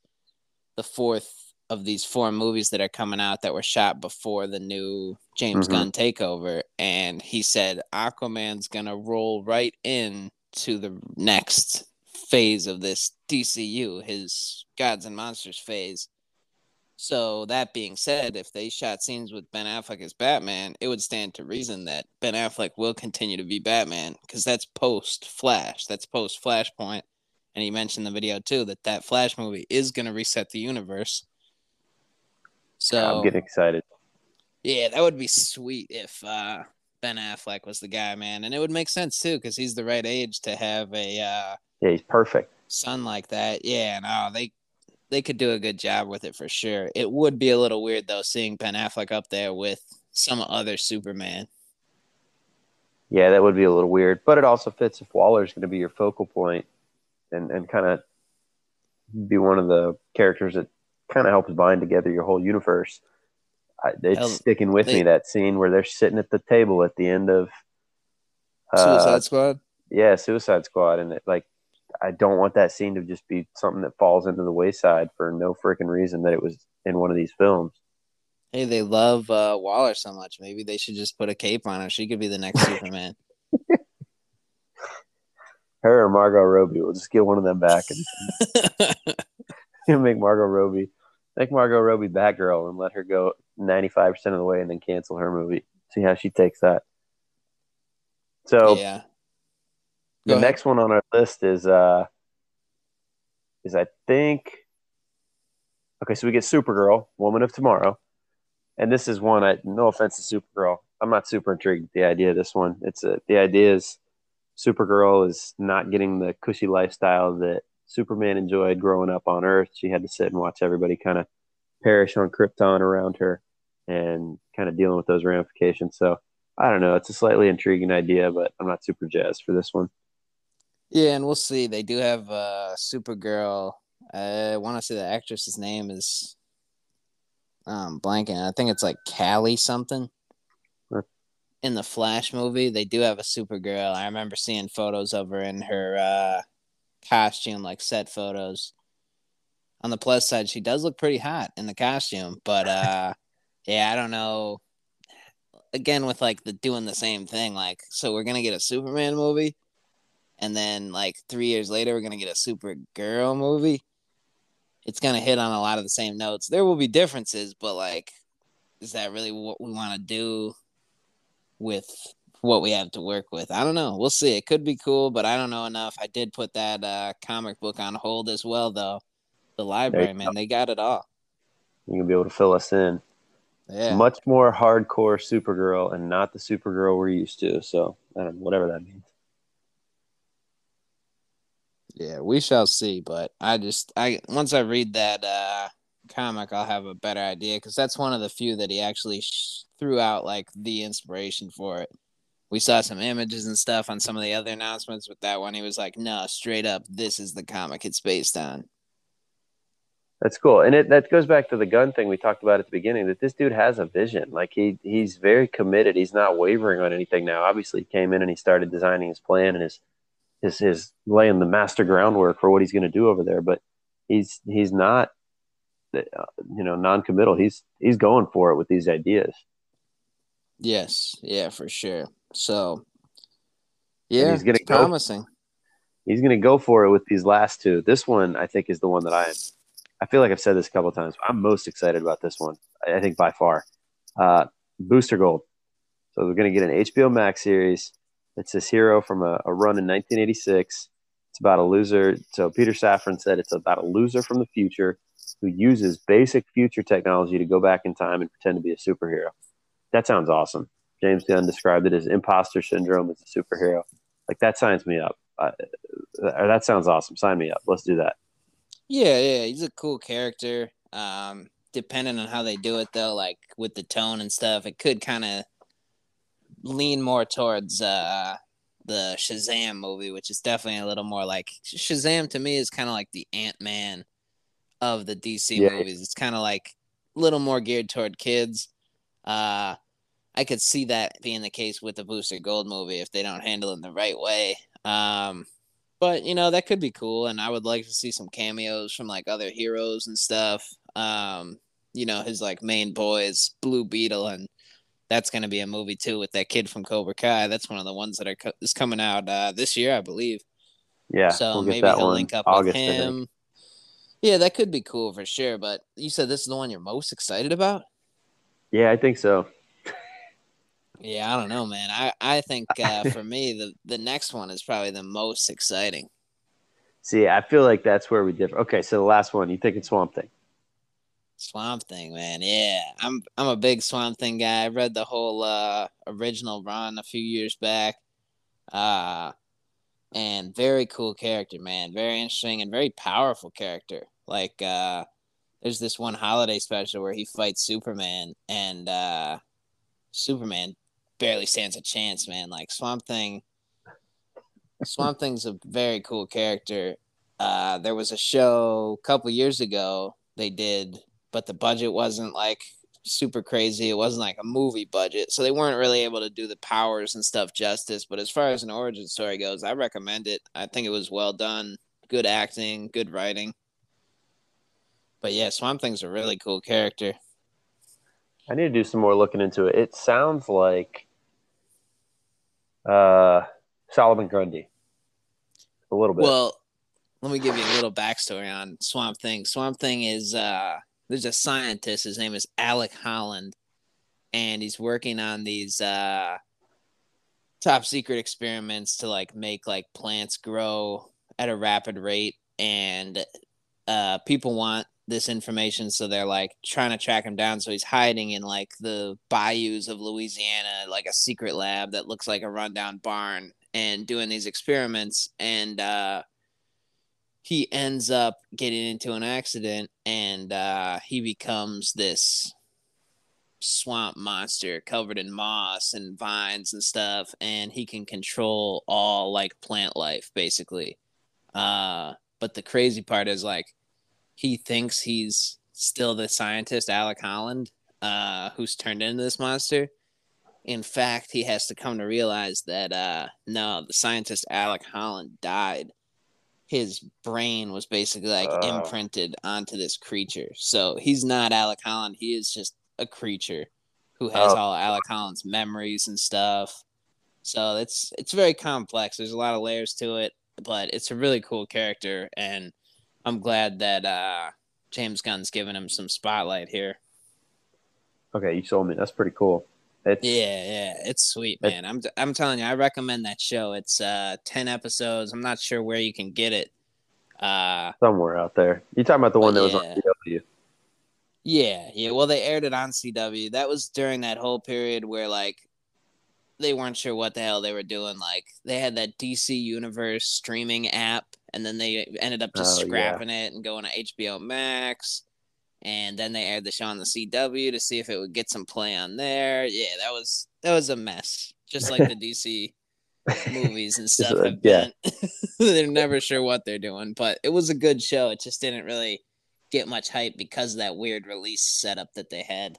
S2: the fourth of these four movies that are coming out that were shot before the new James mm-hmm. Gunn takeover. And he said Aquaman's gonna roll right in to the next phase of this DCU, his Gods and Monsters phase. So that being said, if they shot scenes with Ben Affleck as Batman, it would stand to reason that Ben Affleck will continue to be Batman because that's post Flash, that's post Flashpoint, and he mentioned the video too that that Flash movie is going to reset the universe. So
S1: I'm getting excited.
S2: Yeah, that would be sweet if uh, Ben Affleck was the guy, man, and it would make sense too because he's the right age to have a uh,
S1: yeah, he's perfect
S2: son like that. Yeah, no, they they could do a good job with it for sure. It would be a little weird though seeing Ben Affleck up there with some other Superman.
S1: Yeah, that would be a little weird, but it also fits if Waller's going to be your focal point and and kind of be one of the characters that kind of helps bind together your whole universe. I, it's um, sticking with they, me that scene where they're sitting at the table at the end of
S2: uh, Suicide Squad.
S1: Yeah, Suicide Squad, and it, like I don't want that scene to just be something that falls into the wayside for no freaking reason that it was in one of these films.
S2: Hey, they love uh, Waller so much. Maybe they should just put a cape on her. She could be the next Superman
S1: her or Margot Robbie. We'll just get one of them back and make Margot Robbie make Margot Robbie Batgirl and let her go ninety five percent of the way and then cancel her movie. See how she takes that. So
S2: yeah.
S1: the next one on our list is uh is I think okay, so we get Supergirl, Woman of Tomorrow. And this is one I no offense to Supergirl. I'm not super intrigued with the idea of this one. It's a, the idea is Supergirl is not getting the cushy lifestyle that Superman enjoyed growing up on Earth. She had to sit and watch everybody kind of perish on Krypton around her and kind of dealing with those ramifications. So I don't know. It's a slightly intriguing idea, but I'm not super jazzed for this one.
S2: Yeah, and we'll see. They do have uh, Supergirl. I want to say the actress's name is um, blanking. I think it's like Callie something in the Flash movie, they do have a Supergirl. I remember seeing photos of her in her uh, costume, like set photos. On the plus side, she does look pretty hot in the costume, but uh, Yeah, I don't know. Again, with like the doing the same thing, like so we're gonna get a Superman movie, and then like three years later we're gonna get a Supergirl movie. It's gonna hit on a lot of the same notes. There will be differences, but like, is that really what we want to do with what we have to work with? I don't know. We'll see. It could be cool, but I don't know enough. I did put that uh, comic book on hold as well, though. The library, man, they got it all.
S1: You can be able to fill us in.
S2: Yeah.
S1: Much more hardcore Supergirl and not the Supergirl we're used to. So, I don't know, whatever that means.
S2: Yeah, we shall see. But I just, I once I read that uh, comic, I'll have a better idea because that's one of the few that he actually sh- threw out like the inspiration for it. We saw some images and stuff on some of the other announcements, with that one he was like, "No, straight up, this is the comic it's based on."
S1: That's cool, and it that goes back to the gun thing we talked about at the beginning. That this dude has a vision. Like he he's very committed. He's not wavering on anything now. Obviously, he came in and he started designing his plan and his his his laying the master groundwork for what he's going to do over there. But he's he's not uh, you know non-committal. He's he's going for it with these ideas.
S2: Yes, yeah, for sure. So, yeah,
S1: he's gonna
S2: it's
S1: go,
S2: promising.
S1: He's going to go for it with these last two. This one, I think, is the one that I I feel like I've said this a couple of times. I'm most excited about this one. I think by far, uh, Booster Gold. So we're going to get an HBO Max series. It's this hero from a, a run in 1986. It's about a loser. So Peter Safran said it's about a loser from the future who uses basic future technology to go back in time and pretend to be a superhero. That sounds awesome. James Gunn described it as imposter syndrome as a superhero. Like that signs me up. Uh, that sounds awesome. Sign me up. Let's do that.
S2: Yeah, yeah, he's a cool character. Um, depending on how they do it, though, like with the tone and stuff, it could kind of lean more towards uh the Shazam movie, which is definitely a little more like Shazam to me is kind of like the Ant Man of the DC yeah. movies. It's kind of like a little more geared toward kids. Uh, I could see that being the case with the Booster Gold movie if they don't handle it in the right way. Um, but you know that could be cool, and I would like to see some cameos from like other heroes and stuff. Um, you know his like main boys, Blue Beetle, and that's going to be a movie too with that kid from Cobra Kai. That's one of the ones that are co- is coming out uh, this year, I believe.
S1: Yeah,
S2: so we'll maybe he'll link up August, with him. Yeah, that could be cool for sure. But you said this is the one you're most excited about.
S1: Yeah, I think so.
S2: Yeah, I don't know, man. I I think uh, for me the the next one is probably the most exciting.
S1: See, I feel like that's where we differ. Okay, so the last one, you think it's Swamp Thing?
S2: Swamp Thing, man. Yeah, I'm I'm a big Swamp Thing guy. I read the whole uh, original run a few years back. Uh and very cool character, man. Very interesting and very powerful character. Like uh there's this one holiday special where he fights Superman and uh Superman barely stands a chance, man. Like Swamp Thing, Swamp Thing's a very cool character. Uh, there was a show a couple years ago they did, but the budget wasn't like super crazy. It wasn't like a movie budget, so they weren't really able to do the powers and stuff justice. But as far as an origin story goes, I recommend it. I think it was well done, good acting, good writing. But yeah, Swamp Thing's a really cool character.
S1: I need to do some more looking into it. It sounds like uh, Solomon Grundy. A little bit.
S2: Well, let me give you a little backstory on Swamp Thing. Swamp Thing is uh, there's a scientist. His name is Alec Holland, and he's working on these uh, top secret experiments to like make like plants grow at a rapid rate, and uh, people want this information so they're like trying to track him down so he's hiding in like the bayous of louisiana like a secret lab that looks like a rundown barn and doing these experiments and uh he ends up getting into an accident and uh he becomes this swamp monster covered in moss and vines and stuff and he can control all like plant life basically. Uh but the crazy part is like he thinks he's still the scientist Alec Holland, uh, who's turned into this monster. In fact, he has to come to realize that uh, no, the scientist Alec Holland died. His brain was basically like uh. imprinted onto this creature. So he's not Alec Holland. He is just a creature who has
S1: Oh.
S2: all Alec Holland's memories and stuff. So it's it's very complex. There's a lot of layers to it, but it's a really cool character, and I'm glad that uh, James Gunn's giving him some spotlight here.
S1: Okay, you sold me. That's pretty cool. It's,
S2: Yeah, yeah, it's sweet,
S1: It-
S2: man. I'm I'm telling you, I recommend that show. It's uh 10 episodes. I'm not sure where you can get it. Uh
S1: somewhere out there. You talking about the one that was on CW?
S2: yeah, yeah. Well, they aired it on CW. That was during that whole period where like they weren't sure what the hell they were doing. Like they had that DC Universe streaming app, and then they ended up just
S1: Oh, yeah.
S2: scrapping it and going to HBO Max. And then they aired the show on the CW to see if it would get some play on there. Yeah, that was that was a mess. Just like the DC movies and stuff have
S1: yeah.
S2: been. they're never sure what they're doing, but it was a good show. It just didn't really get much hype because of that weird release setup that they had.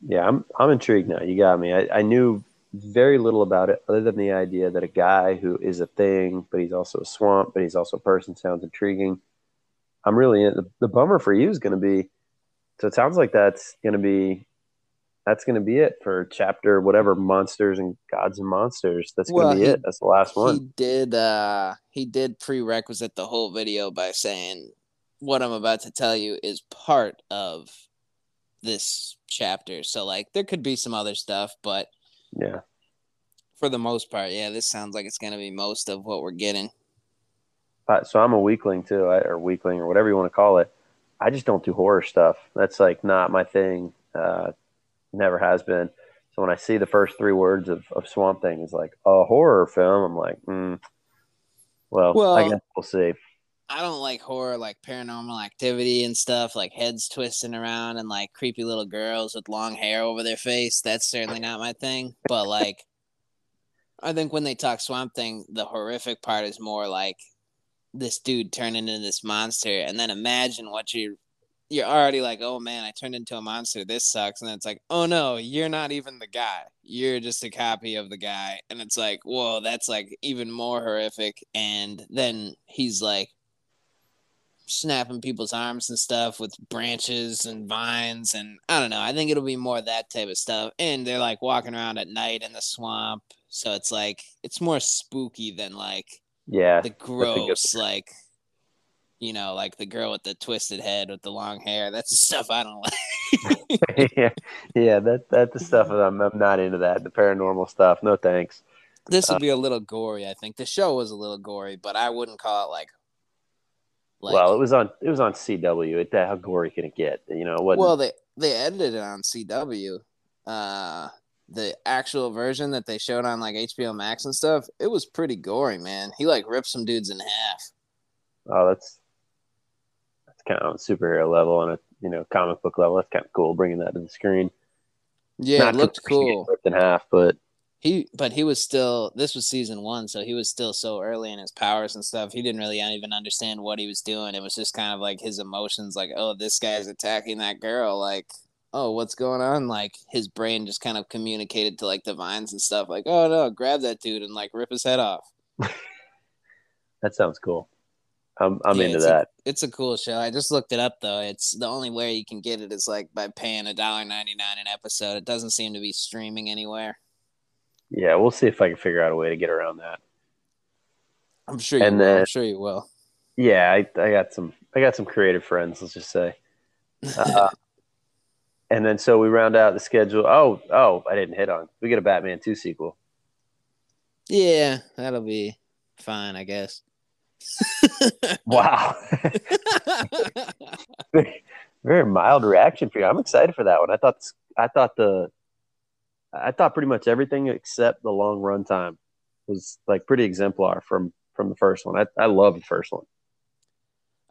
S1: Yeah, I'm I'm intrigued now. You got me. I, I knew very little about it other than the idea that a guy who is a thing, but he's also a swamp, but he's also a person sounds intriguing. I'm really in, the, the bummer for you is going to be. So it sounds like that's going to be that's going to be it for chapter whatever monsters and gods and monsters. That's going to be
S2: he-
S1: it. That's the last one.
S2: He did uh he did prerequisite the whole video by saying what I'm about to tell you is part of this chapter. So like there could be some other stuff, but
S1: Yeah.
S2: for the most part, yeah, this sounds like it's gonna be most of what we're getting.
S1: Uh, so I'm a weakling too, I, or weakling, or whatever you want to call it. I just don't do horror stuff. That's like not my thing. Uh, never has been. So when I see the first three words of, of Swamp Thing is like a horror film, I'm like, mm, well,
S2: Well-
S1: I guess we'll see.
S2: I don't like horror, like paranormal activity and stuff, like heads twisting around and like creepy little girls with long hair over their face. That's certainly not my thing. But like, I think when they talk Swamp Thing, the horrific part is more like this dude turning into this monster, and then imagine what you you're already like, oh man, I turned into a monster. This sucks. And it's like, oh no, you're not even the guy. You're just a copy of the guy. And it's like, whoa, that's like even more horrific. And then he's like snapping people's arms and stuff with branches and vines. And I don't know. I think it'll be more that type of stuff. And they're like walking around at night in the swamp. So it's like, it's more spooky than like
S1: Yeah.
S2: the gross, like you know, like the girl with the twisted head with the long hair. That's the stuff I don't like.
S1: yeah. Yeah. That, that's the stuff that I'm, I'm not into that. The paranormal stuff. No thanks.
S2: this
S1: Uh,
S2: would be a little gory, I think. The show was a little gory, but I wouldn't call it like like
S1: well, it was on, it was on CW. It, how gory can it get? You know, what?
S2: well they they edited it on CW. Uh the actual version that they showed on like HBO Max and stuff, it was pretty gory, man. He like ripped some dudes in half.
S1: oh, that's, that's kind of on a superhero level and a, you know, comic book level. That's kind of cool bringing that to the screen.
S2: Yeah,
S1: Not
S2: it looked cool.
S1: Ripped in half, but
S2: He, but he was still. This was season one, so he was still so early in his powers and stuff. He didn't really even understand what he was doing. It was just kind of like his emotions, like, oh, this guy's attacking that girl. Like, oh, what's going on? Like his brain just kind of communicated to like the vines and stuff. Like, oh no, grab that dude and like rip his head off.
S1: that sounds cool. I'm I'm
S2: Yeah,
S1: into
S2: it's a-
S1: that.
S2: It's a cool show. I just looked it up though. It's the only way you can get it is like by paying a dollar ninety nine an episode. It doesn't seem to be streaming anywhere.
S1: Yeah, we'll see if I can figure out a way to get around that.
S2: I'm sure you
S1: And
S2: will. I'm
S1: then-
S2: sure you will.
S1: Yeah, I, I got some I got some creative friends. Let's just say. Uh, and then so we round out the schedule. Oh oh, I didn't hit on. We get a Batman two sequel.
S2: Yeah, that'll be fine, I guess.
S1: Wow, very, very mild reaction for you. I'm excited for that one. I thought I thought the I thought pretty much everything except the long run time was like pretty exemplar from from the first one. I I love the first one.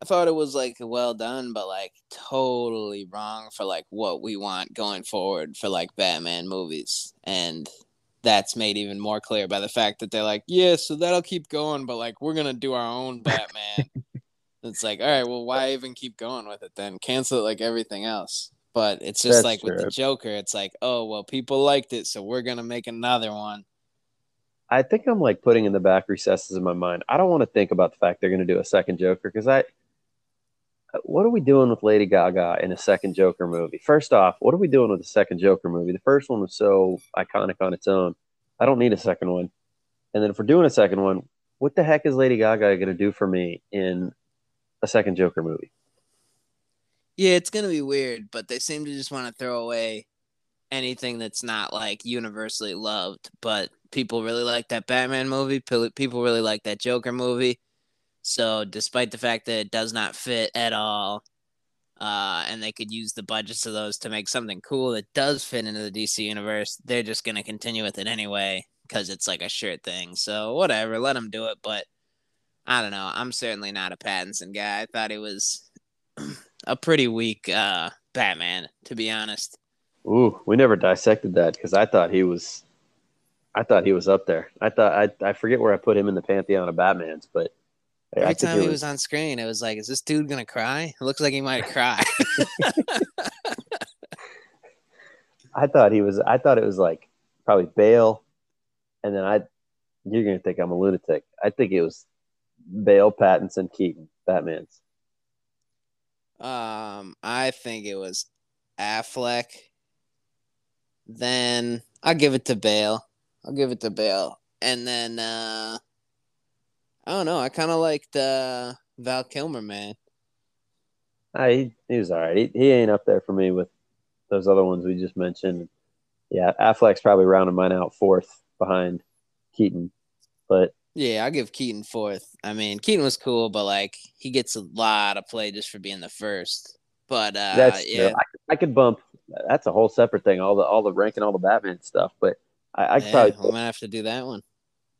S2: I thought it was like well done, but like totally wrong for like what we want going forward for like Batman movies. And that's made even more clear by the fact that they're like, yeah, so that'll keep going, but like we're gonna do our own Batman. it's like, all right, well, why even keep going with it then? Cancel it like everything else. But it's just
S1: That's
S2: like with the. Joker, it's like, oh well, people liked it, so we're gonna make another one.
S1: I think I'm like putting in the back recesses of my mind. I don't want to think about the fact they're going to do a second Joker because I, uh, what are we doing with Lady Gaga in a second Joker movie? First off, what are we doing with the second Joker movie? The first one was so iconic on its own. I don't need a second one. And then if we're doing a second one, what the heck is Lady Gaga going to do for me in a second Joker movie?
S2: Yeah, it's to be weird, but they seem to just want to throw away anything that's not like universally loved. But people really like that Batman movie. People really like that Joker movie. So, despite the fact that it does not fit at all, uh, and they could use the budgets of those to make something cool that does fit into the DC universe, they're just to continue with it anyway because it's like a shirt thing. So, whatever, let them do it. But I don't know. I'm certainly not a Pattinson guy. I thought he was a pretty weak uh, Batman, to be honest.
S1: Ooh, we never dissected that because I thought he was, I thought he was up there. I thought I I forget where I put him in the pantheon of Batman's, but
S2: Every time he was... was on screen, it was like, "Is this dude gonna cry?" It looks like he might cry.
S1: I thought he was. I thought it was like probably Bale, and then I. You're gonna think I'm a lunatic. I think it was Bale, Pattinson, Keaton, Batman's.
S2: Um, I think it was Affleck. Then I'll give it to Bale. I'll give it to Bale, and then uh I don't know. I kind of liked uh, Val Kilmer, man.
S1: Uh, he, he was all right. He, he ain't up there for me with those other ones we just mentioned. Yeah, Affleck's probably rounding mine out fourth behind Keaton, but
S2: yeah, I'll give Keaton fourth. I mean, Keaton was cool, but like he gets a lot of play just for being the first. But uh, that's yeah,
S1: I, I, could bump. That's a whole separate thing. All the all the ranking, all the Batman stuff. But I, I yeah, probably
S2: I'm gonna have to do that one.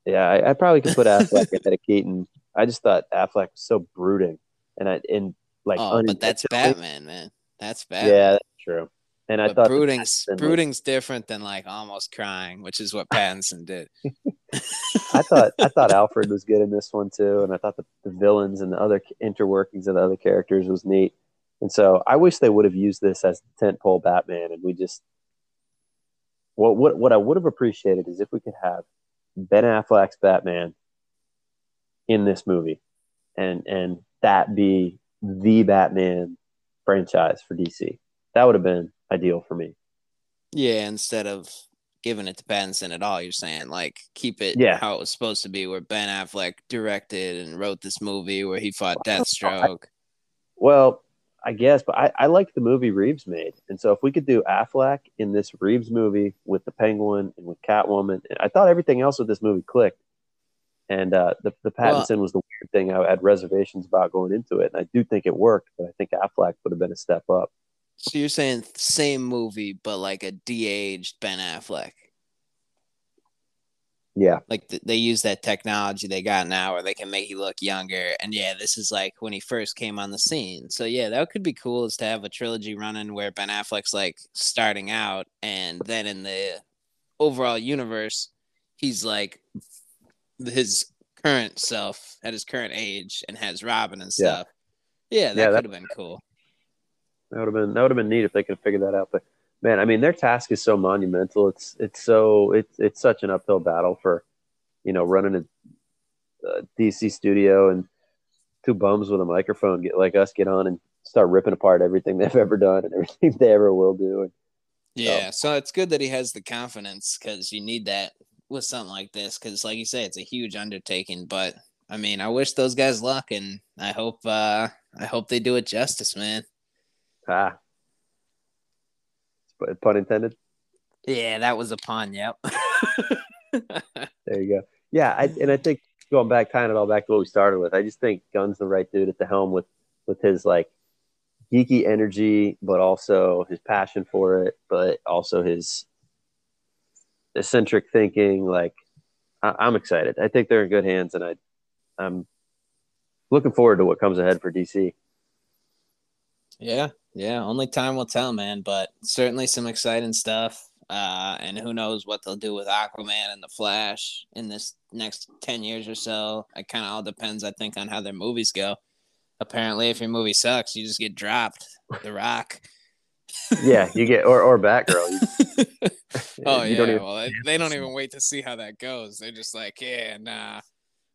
S1: Yeah, I, I probably could put Affleck ahead of Keaton. I just thought Affleck was so brooding, and I in like.
S2: Oh, but that's Batman, man. That's Batman.
S1: Yeah, that's true. And I thought
S2: brooding's brooding's different than like almost crying, which is what Pattinson did.
S1: I thought I thought Alfred was good in this one too, and I thought the, the villains and the other interworkings of the other characters was neat. And so I wish they would have used this as the tentpole Batman, and we just what what what I would have appreciated is if we could have Ben Affleck's Batman in this movie, and and that be the Batman franchise for DC. That would have been ideal for me.
S2: Yeah, instead of giving it to Pattinson at all, you're saying like keep it yeah. how it was supposed to be, where Ben Affleck directed and wrote this movie where he fought Deathstroke.
S1: Well, I guess, but I, I like the movie Reeves made. And so if we could do Affleck in this Reeves movie with the Penguin and with Catwoman, I thought everything else with this movie clicked. And uh, the, the Pattinson well, was the weird thing I had reservations about going into it. And I do think it worked, but I think Affleck would have been a step up.
S2: So you're saying same movie, but like a de-aged Ben Affleck?
S1: Yeah.
S2: Like th- they use that technology they got now where they can make you look younger. And yeah, this is like when he first came on the scene. So yeah, that could be cool is to have a trilogy running where Ben Affleck's like starting out and then in the overall universe, he's like his current self at his current age and has Robin and stuff. Yeah, yeah that yeah, could have been cool.
S1: That would have been that would have been neat if they could figure that out. But man, I mean, their task is so monumental. It's it's so it's it's such an uphill battle for, you know, running a, a DC studio and two bums with a microphone get like us get on and start ripping apart everything they've ever done and everything they ever will do. And,
S2: yeah, so. so it's good that he has the confidence because you need that with something like this. Because, like you say, it's a huge undertaking. But I mean, I wish those guys luck, and I hope uh I hope they do it justice, man.
S1: Ah, pun intended.
S2: Yeah, that was a pun. Yep.
S1: there you go. Yeah, I, and I think going back, tying it all back to what we started with, I just think Gunn's the right dude at the helm with with his like geeky energy, but also his passion for it, but also his eccentric thinking. Like, I, am excited. I think they're in good hands, and I, I'm looking forward to what comes ahead for DC.
S2: Yeah, yeah, only time will tell, man. But certainly some exciting stuff. Uh, and who knows what they'll do with Aquaman and the Flash in this next ten years or so. It kind of all depends, I think, on how their movies go. Apparently, if your movie sucks, you just get dropped. The Rock.
S1: yeah, you get or or Batgirl.
S2: You, oh you yeah, don't even, well they don't even wait to see how that goes. They're just like, yeah, nah,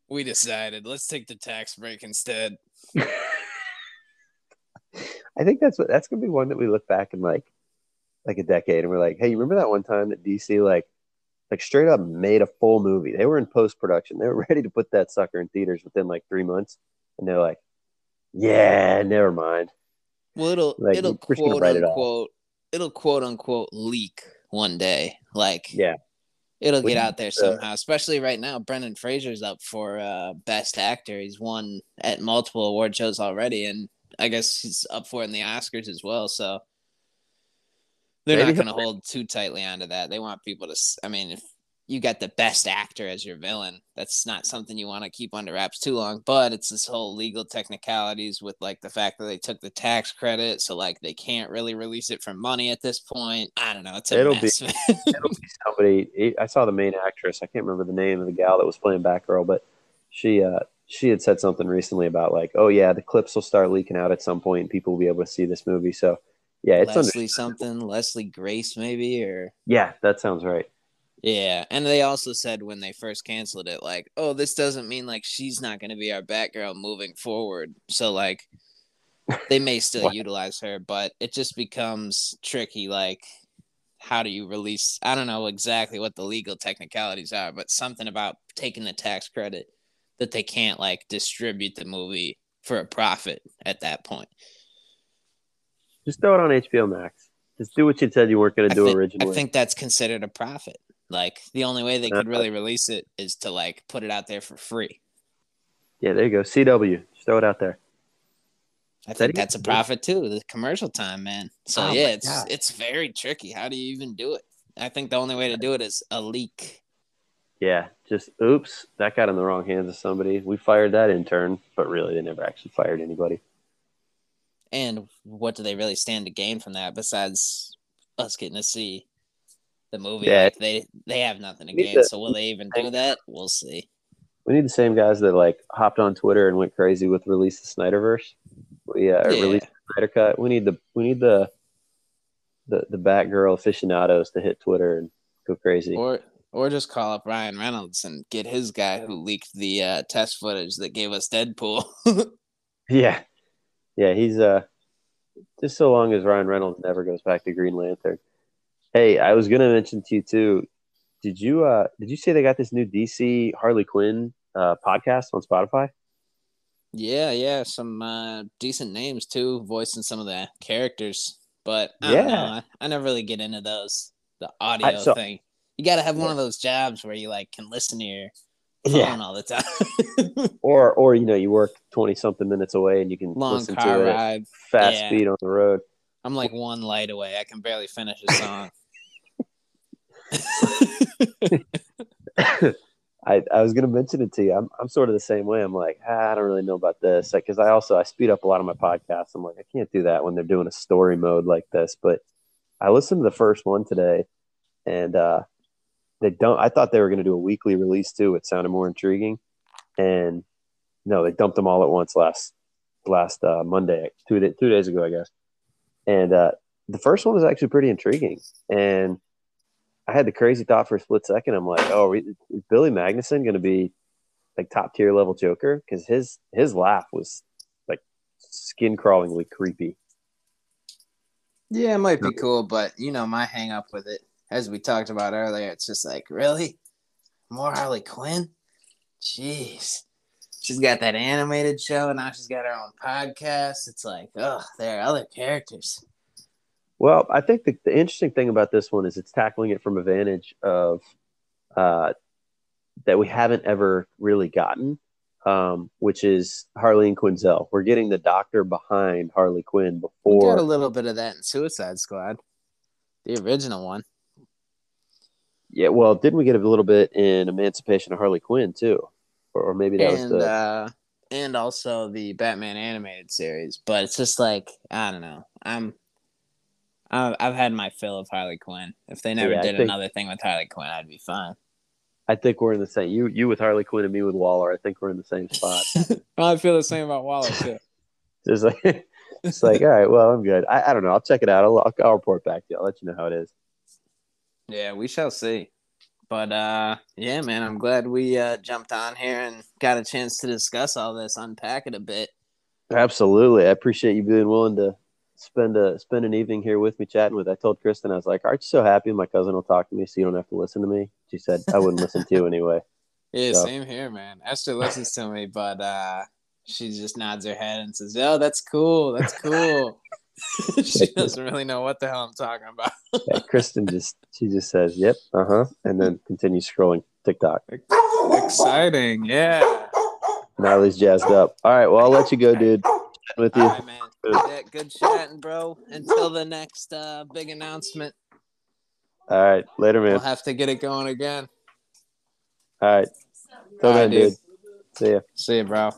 S2: we decided let's take the tax break instead.
S1: I think that's what that's gonna be one that we look back in like like a decade and we're like, hey, you remember that one time that DC like like straight up made a full movie. They were in post production. They were ready to put that sucker in theaters within like three months, and they're like, "Yeah, never mind."
S2: Well, it'll
S1: Like,
S2: it'll
S1: we're just gonna
S2: quote
S1: write it
S2: unquote it'll quote unquote leak one day. Like
S1: Yeah,
S2: it'll
S1: We
S2: get out there somehow. Especially right now, Brendan Fraser's up for uh, best actor. He's won at multiple award shows already, and I guess he's up for it in the Oscars as well. So they're
S1: Maybe
S2: not going to hold too tightly onto that. They want people to. s- I mean, if you got the best actor as your villain, that's not something you want to keep under wraps too long. But it's this whole legal technicalities with like the fact that they took the tax credit, so like they can't really release it for money at this point. I don't know. It's a
S1: It'll be-
S2: mess.
S1: it'll be somebody. I saw the main actress. I can't remember the name of the gal that was playing Batgirl, but she uh she had said something recently about like, oh yeah, the clips will start leaking out at some point, and people will be able to see this movie. So yeah, it's
S2: Leslie something, Leslie Grace maybe, or
S1: yeah, that sounds right.
S2: yeah. And they also said when they first canceled it, like, oh, this doesn't mean like she's not going to be our Batgirl moving forward. So like, they may still utilize her, but it just becomes tricky. Like, how do you release? I don't know exactly what the legal technicalities are, but something about taking the tax credit that they can't like distribute the movie for a profit at that point.
S1: Just throw it on HBO Max. Just do what you said you weren't going to do
S2: think,
S1: originally.
S2: I think that's considered a profit. Like the only way they could
S1: Uh,
S2: really release it is to like put it out there for free.
S1: yeah, there you go. CW. Just throw it out there.
S2: I think that's a profit too. The commercial time, man. So
S1: Oh
S2: yeah, it's
S1: God.
S2: it's very tricky. How do you even do it? I think the only way to do it is a leak.
S1: Yeah, just oops, that got in the wrong hands of somebody. We fired that intern, but really they never actually fired anybody.
S2: And what do they really stand to gain from that besides us getting to see the movie?
S1: Yeah.
S2: Like they they have nothing to gain.
S1: to-
S2: so will they even do that? We'll see.
S1: We need the same guys that like hopped on Twitter and went crazy with release the Snyderverse. We uh,
S2: Yeah.
S1: release the Snyder cut. We need the we need the the the Batgirl aficionados to hit Twitter and go crazy.
S2: Or or just call up Ryan Reynolds and get his guy who leaked the uh, test footage that gave us Deadpool.
S1: Yeah, yeah, he's uh just so long as Ryan Reynolds never goes back to Green Lantern. Hey, I was gonna mention to you too. Did you uh did you say they got this new DC Harley Quinn uh podcast on Spotify?
S2: yeah, yeah, some uh, decent names too, voicing some of the characters. But I
S1: Yeah.
S2: don't know. I, I never really get into those. The audio
S1: so-
S2: thing. You got to have one of those jobs where you like can listen to your phone all the time.
S1: Or or you know you work twenty something minutes away and you can
S2: Long
S1: listen
S2: car
S1: to it
S2: ride.
S1: fast
S2: Yeah.
S1: speed on the road.
S2: I'm like one light away. I can barely finish a song.
S1: I, I was gonna mention it to you. I'm I'm sort of the same way. I'm like, ah, I don't really know about this, because I also I speed up a lot of my podcasts. I'm like, I can't do that when they're doing a story mode like this. But I listened to the first one today, and uh, they don't. I thought they were gonna do a weekly release too. It sounded more intriguing, and no, they dumped them all at once last last uh, Monday, two day, two days ago, I guess. And uh, the first one was actually pretty intriguing, and I had the crazy thought for a split second. I'm like, oh, is Billy Magnussen going to be like top tier level Joker? Because his his laugh was like skin crawlingly creepy.
S2: Yeah, it might be cool, but you know my hang up with it, as we talked about earlier, it's just like, really? More Harley Quinn? Jeez. She's got that animated show and now she's got her own podcast. It's like, oh, there are other characters.
S1: Well, I think the, the interesting thing about this one is it's tackling it from a vantage of uh, that we haven't ever really gotten, um, which is Harleen Quinzel. We're getting the doctor behind Harley Quinn
S2: We
S1: before.
S2: got a little bit of that in Suicide Squad, the original one.
S1: Yeah, well, didn't we get a little bit in Emancipation of Harley Quinn too, or, or maybe that
S2: and
S1: was the
S2: uh and also the Batman animated series. But it's just like I don't know. I'm I've, I've had my fill of Harley Quinn. If they never
S1: Yeah,
S2: did
S1: think-
S2: another thing with Harley Quinn, I'd be fine.
S1: I think we're in the same. You you with Harley Quinn and me with Waller. I think we're in the same spot.
S2: I feel the same about Waller too.
S1: Just like it's like, all right, well, I'm good. I, I don't know. I'll check it out. I'll, I'll report back to you. I'll let you know how it is.
S2: Yeah, we shall see. But uh yeah, man, I'm glad we uh jumped on here and got a chance to discuss all this, unpack it a bit.
S1: Absolutely. I appreciate you being willing to spend a spend an evening here with me chatting with. I told Kristen I was like, "Aren't you so happy my cousin will talk to me so you don't have to listen to me?" She said, "I wouldn't listen to you anyway."
S2: Yeah,
S1: So-
S2: same here, man. Esther listens to me, but uh she just nods her head and says, "Oh, that's cool. That's cool." she doesn't really know what the hell I'm talking about.
S1: Yeah, Kristen just she just says, "Yep, uh huh," and then continues scrolling TikTok.
S2: Exciting, yeah.
S1: Niley's jazzed up. All right, well I'll let you go, dude. With you.
S2: All right, man. Yeah, good chatting, bro. Until the next uh, big announcement,
S1: All right, later, man.
S2: we'll have to get it going again.
S1: All right, till
S2: All right,
S1: then, dude. See ya.
S2: See you, bro.